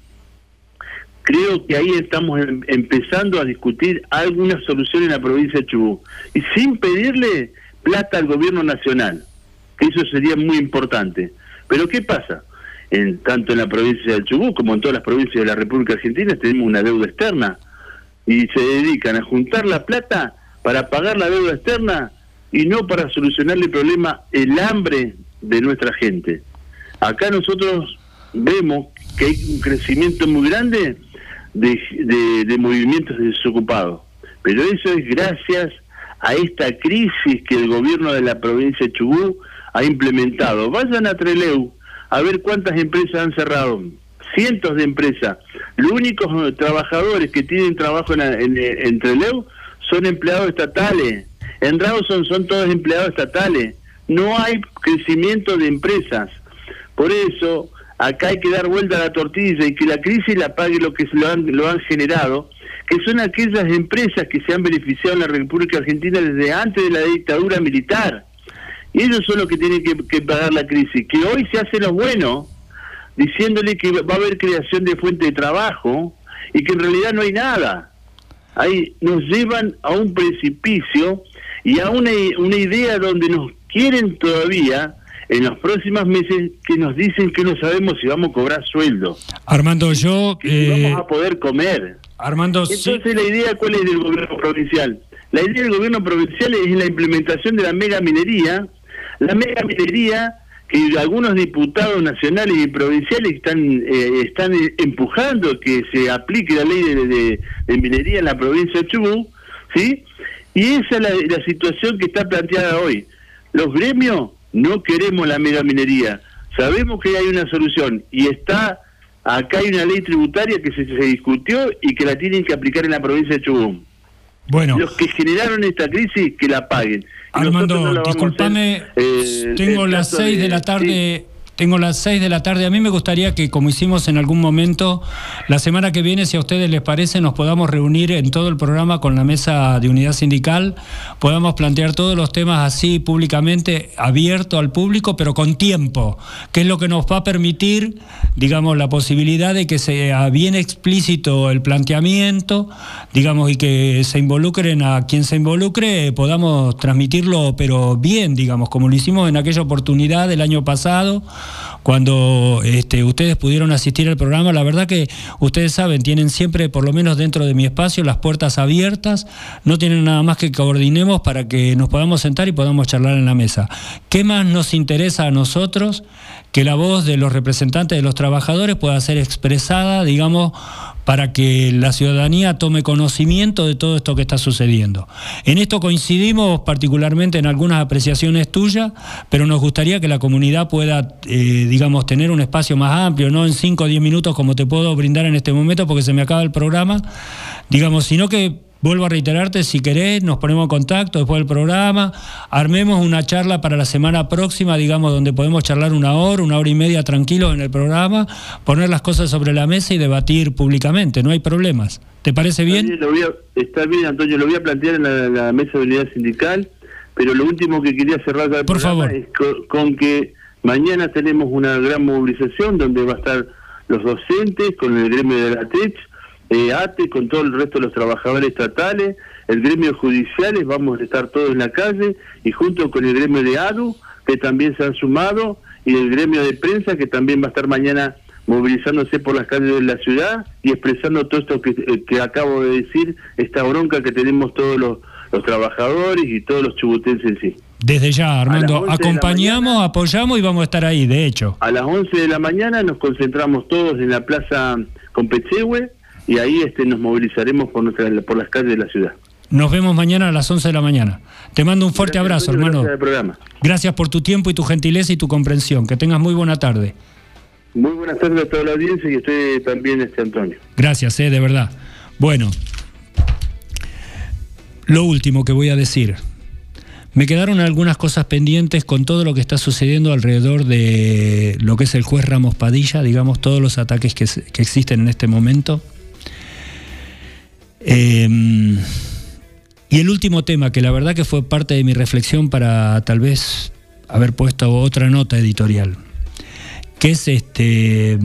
creo que ahí estamos em- empezando a discutir alguna solución en la provincia de Chubut. Y sin pedirle plata al gobierno nacional, que eso sería muy importante. Pero ¿qué pasa? En, tanto en la provincia de Chubut como en todas las provincias de la República Argentina tenemos una deuda externa y se dedican a juntar la plata para pagar la deuda externa y no para solucionarle el problema, el hambre de nuestra gente. Acá nosotros vemos que hay un crecimiento muy grande de, de, de movimientos desocupados, pero eso es gracias a esta crisis que el gobierno de la provincia de Chubut ha implementado. Vayan a Treleu a ver cuántas empresas han cerrado. Cientos de empresas. Los únicos trabajadores que tienen trabajo en, en, en son empleados estatales. En Rawson son todos empleados estatales. No hay crecimiento de empresas. Por eso, acá hay que dar vuelta a la tortilla y que la crisis la pague lo que lo han, lo han generado, que son aquellas empresas que se han beneficiado en la República Argentina desde antes de la dictadura militar. Y ellos son los que tienen que, que pagar la crisis. Que hoy se hace lo bueno, diciéndole que va a haber creación de fuente de trabajo y que en realidad no hay nada. Ahí nos llevan a un precipicio y a una, una idea donde nos quieren todavía en los próximos meses que nos dicen que no sabemos si vamos a cobrar sueldo,
Armando, yo...
que si
eh,
vamos a poder comer.
Armando, sí,
Entonces la idea cuál es del gobierno provincial. La idea del gobierno provincial es la implementación de la mega minería, la mega minería que algunos diputados nacionales y provinciales están eh, están empujando que se aplique la ley de, de- de minería en la provincia de Chubut, ¿sí? Y esa es la, la situación que está planteada hoy. Los gremios no queremos la mega minería. Sabemos que hay una solución y está acá hay una ley tributaria que se, se discutió y que la tienen que aplicar en la provincia de Chubut.
Bueno,
Los que generaron esta crisis que la paguen.
Armando,
no hacer, eh,
tengo las
caso
6 de, la tarde. Tengo las 6 de la tarde. A mí me gustaría que, como hicimos en algún momento, la semana que viene, si a ustedes les parece, nos podamos reunir en todo el programa con la mesa de unidad sindical, podamos plantear todos los temas así públicamente, abierto al público, pero con tiempo, que es lo que nos va a permitir, digamos, la posibilidad de que sea bien explícito el planteamiento, digamos, y que se involucren a quien se involucre, podamos transmitirlo, pero bien, digamos, como lo hicimos en aquella oportunidad del año pasado, cuando este, ustedes pudieron asistir al programa. La verdad que ustedes saben, tienen siempre, por lo menos dentro de mi espacio, las puertas abiertas, no tienen nada más que coordinemos para que nos podamos sentar y podamos charlar en la mesa. ¿Qué más nos interesa a nosotros que la voz de los representantes de los trabajadores pueda ser expresada, digamos, para que la ciudadanía tome conocimiento de todo esto que está sucediendo. En esto coincidimos particularmente en algunas apreciaciones tuyas, pero nos gustaría que la comunidad pueda, eh, digamos, tener un espacio más amplio, no en 5 o 10 minutos como te puedo brindar en este momento porque se me acaba el programa, digamos, sino que Vuelvo a reiterarte, si querés, nos ponemos en contacto después del programa, armemos una charla para la semana próxima, digamos, donde podemos charlar una hora, una hora y media tranquilos en el programa, poner las cosas sobre la mesa y debatir públicamente, no hay problemas. ¿Te parece
Está
bien?
bien, lo voy a- está bien, Antonio, lo voy a plantear en la, la mesa de unidad sindical, pero lo último que quería cerrar el
Por
programa
favor.
es co- con, que mañana tenemos una gran movilización donde va a estar los docentes con el gremio de la TECH, eh, ATE, con todo el resto de los trabajadores estatales, el gremio judiciales, vamos a estar todos en la calle y junto con el gremio de ADU, que también se han sumado, y el gremio de prensa, que también va a estar mañana movilizándose por las calles de la ciudad y expresando todo esto que, eh, que acabo de decir, esta bronca que tenemos todos los, los trabajadores y todos los chubutenses en sí.
Desde ya, Armando,
11 de la
acompañamos,
mañana.
apoyamos y vamos a estar ahí, de hecho.
A las 11 de la mañana nos concentramos todos en la plaza Compechehue y ahí este, nos movilizaremos por, nuestra, por las calles de la ciudad.
Nos vemos mañana a las 11 de la mañana. Te mando un fuerte
Gracias,
abrazo, hermano.
Gracias
por tu tiempo y tu gentileza y tu comprensión. Que tengas muy buena tarde.
Muy buenas tardes a toda la audiencia y a usted también, este Antonio.
Gracias, eh, de verdad. Bueno, lo último que voy a decir. Me quedaron algunas cosas pendientes con todo lo que está sucediendo alrededor de lo que es el juez Ramos Padilla, digamos, todos los ataques que, que existen en este momento. Eh, y el último tema, que la verdad que fue parte de mi reflexión para tal vez haber puesto otra nota editorial, que es este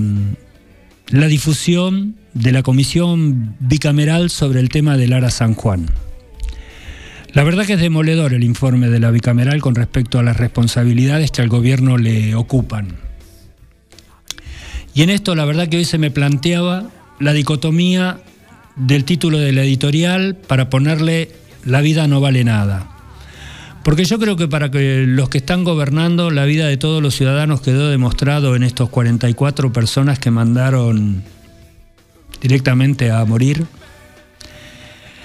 la difusión de la comisión bicameral sobre el tema del Ara San Juan. La verdad que es demoledor el informe de la bicameral con respecto a las responsabilidades que al gobierno le ocupan. Y en esto la verdad que hoy se me planteaba la dicotomía del título de la editorial para ponerle La vida no vale nada. Porque yo creo que para que los que están gobernando, la vida de todos los ciudadanos quedó demostrado en estos 44 personas que mandaron directamente a morir.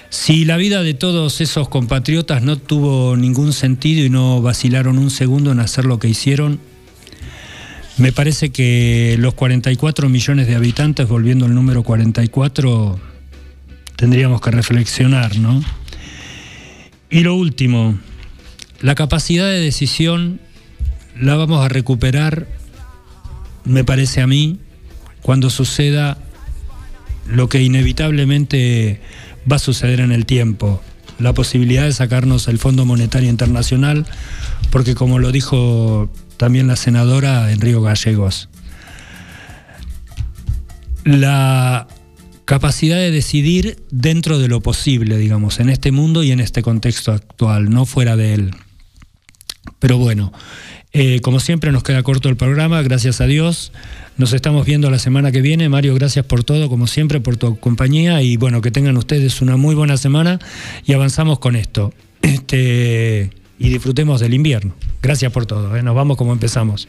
Si la vida de todos esos compatriotas no tuvo ningún sentido y no vacilaron un segundo en hacer lo que hicieron, me parece que los 44 millones de habitantes, volviendo al número 44, tendríamos que reflexionar, ¿no? Y lo último, la capacidad de decisión la vamos a recuperar, me parece a mí, cuando suceda lo que inevitablemente va a suceder en el tiempo, la posibilidad de sacarnos el Fondo Monetario Internacional, porque como lo dijo también la senadora en Gallegos, la capacidad de decidir dentro de lo posible, digamos, en este mundo y en este contexto actual, no fuera de él. Pero bueno, eh, como siempre nos queda corto el programa, gracias a Dios. Nos estamos viendo la semana que viene. Mario, gracias por todo, como siempre, por tu compañía y bueno, que tengan ustedes una muy buena semana y avanzamos con esto. Este, y disfrutemos del invierno. Gracias por todo. ¿eh? Nos vamos como empezamos.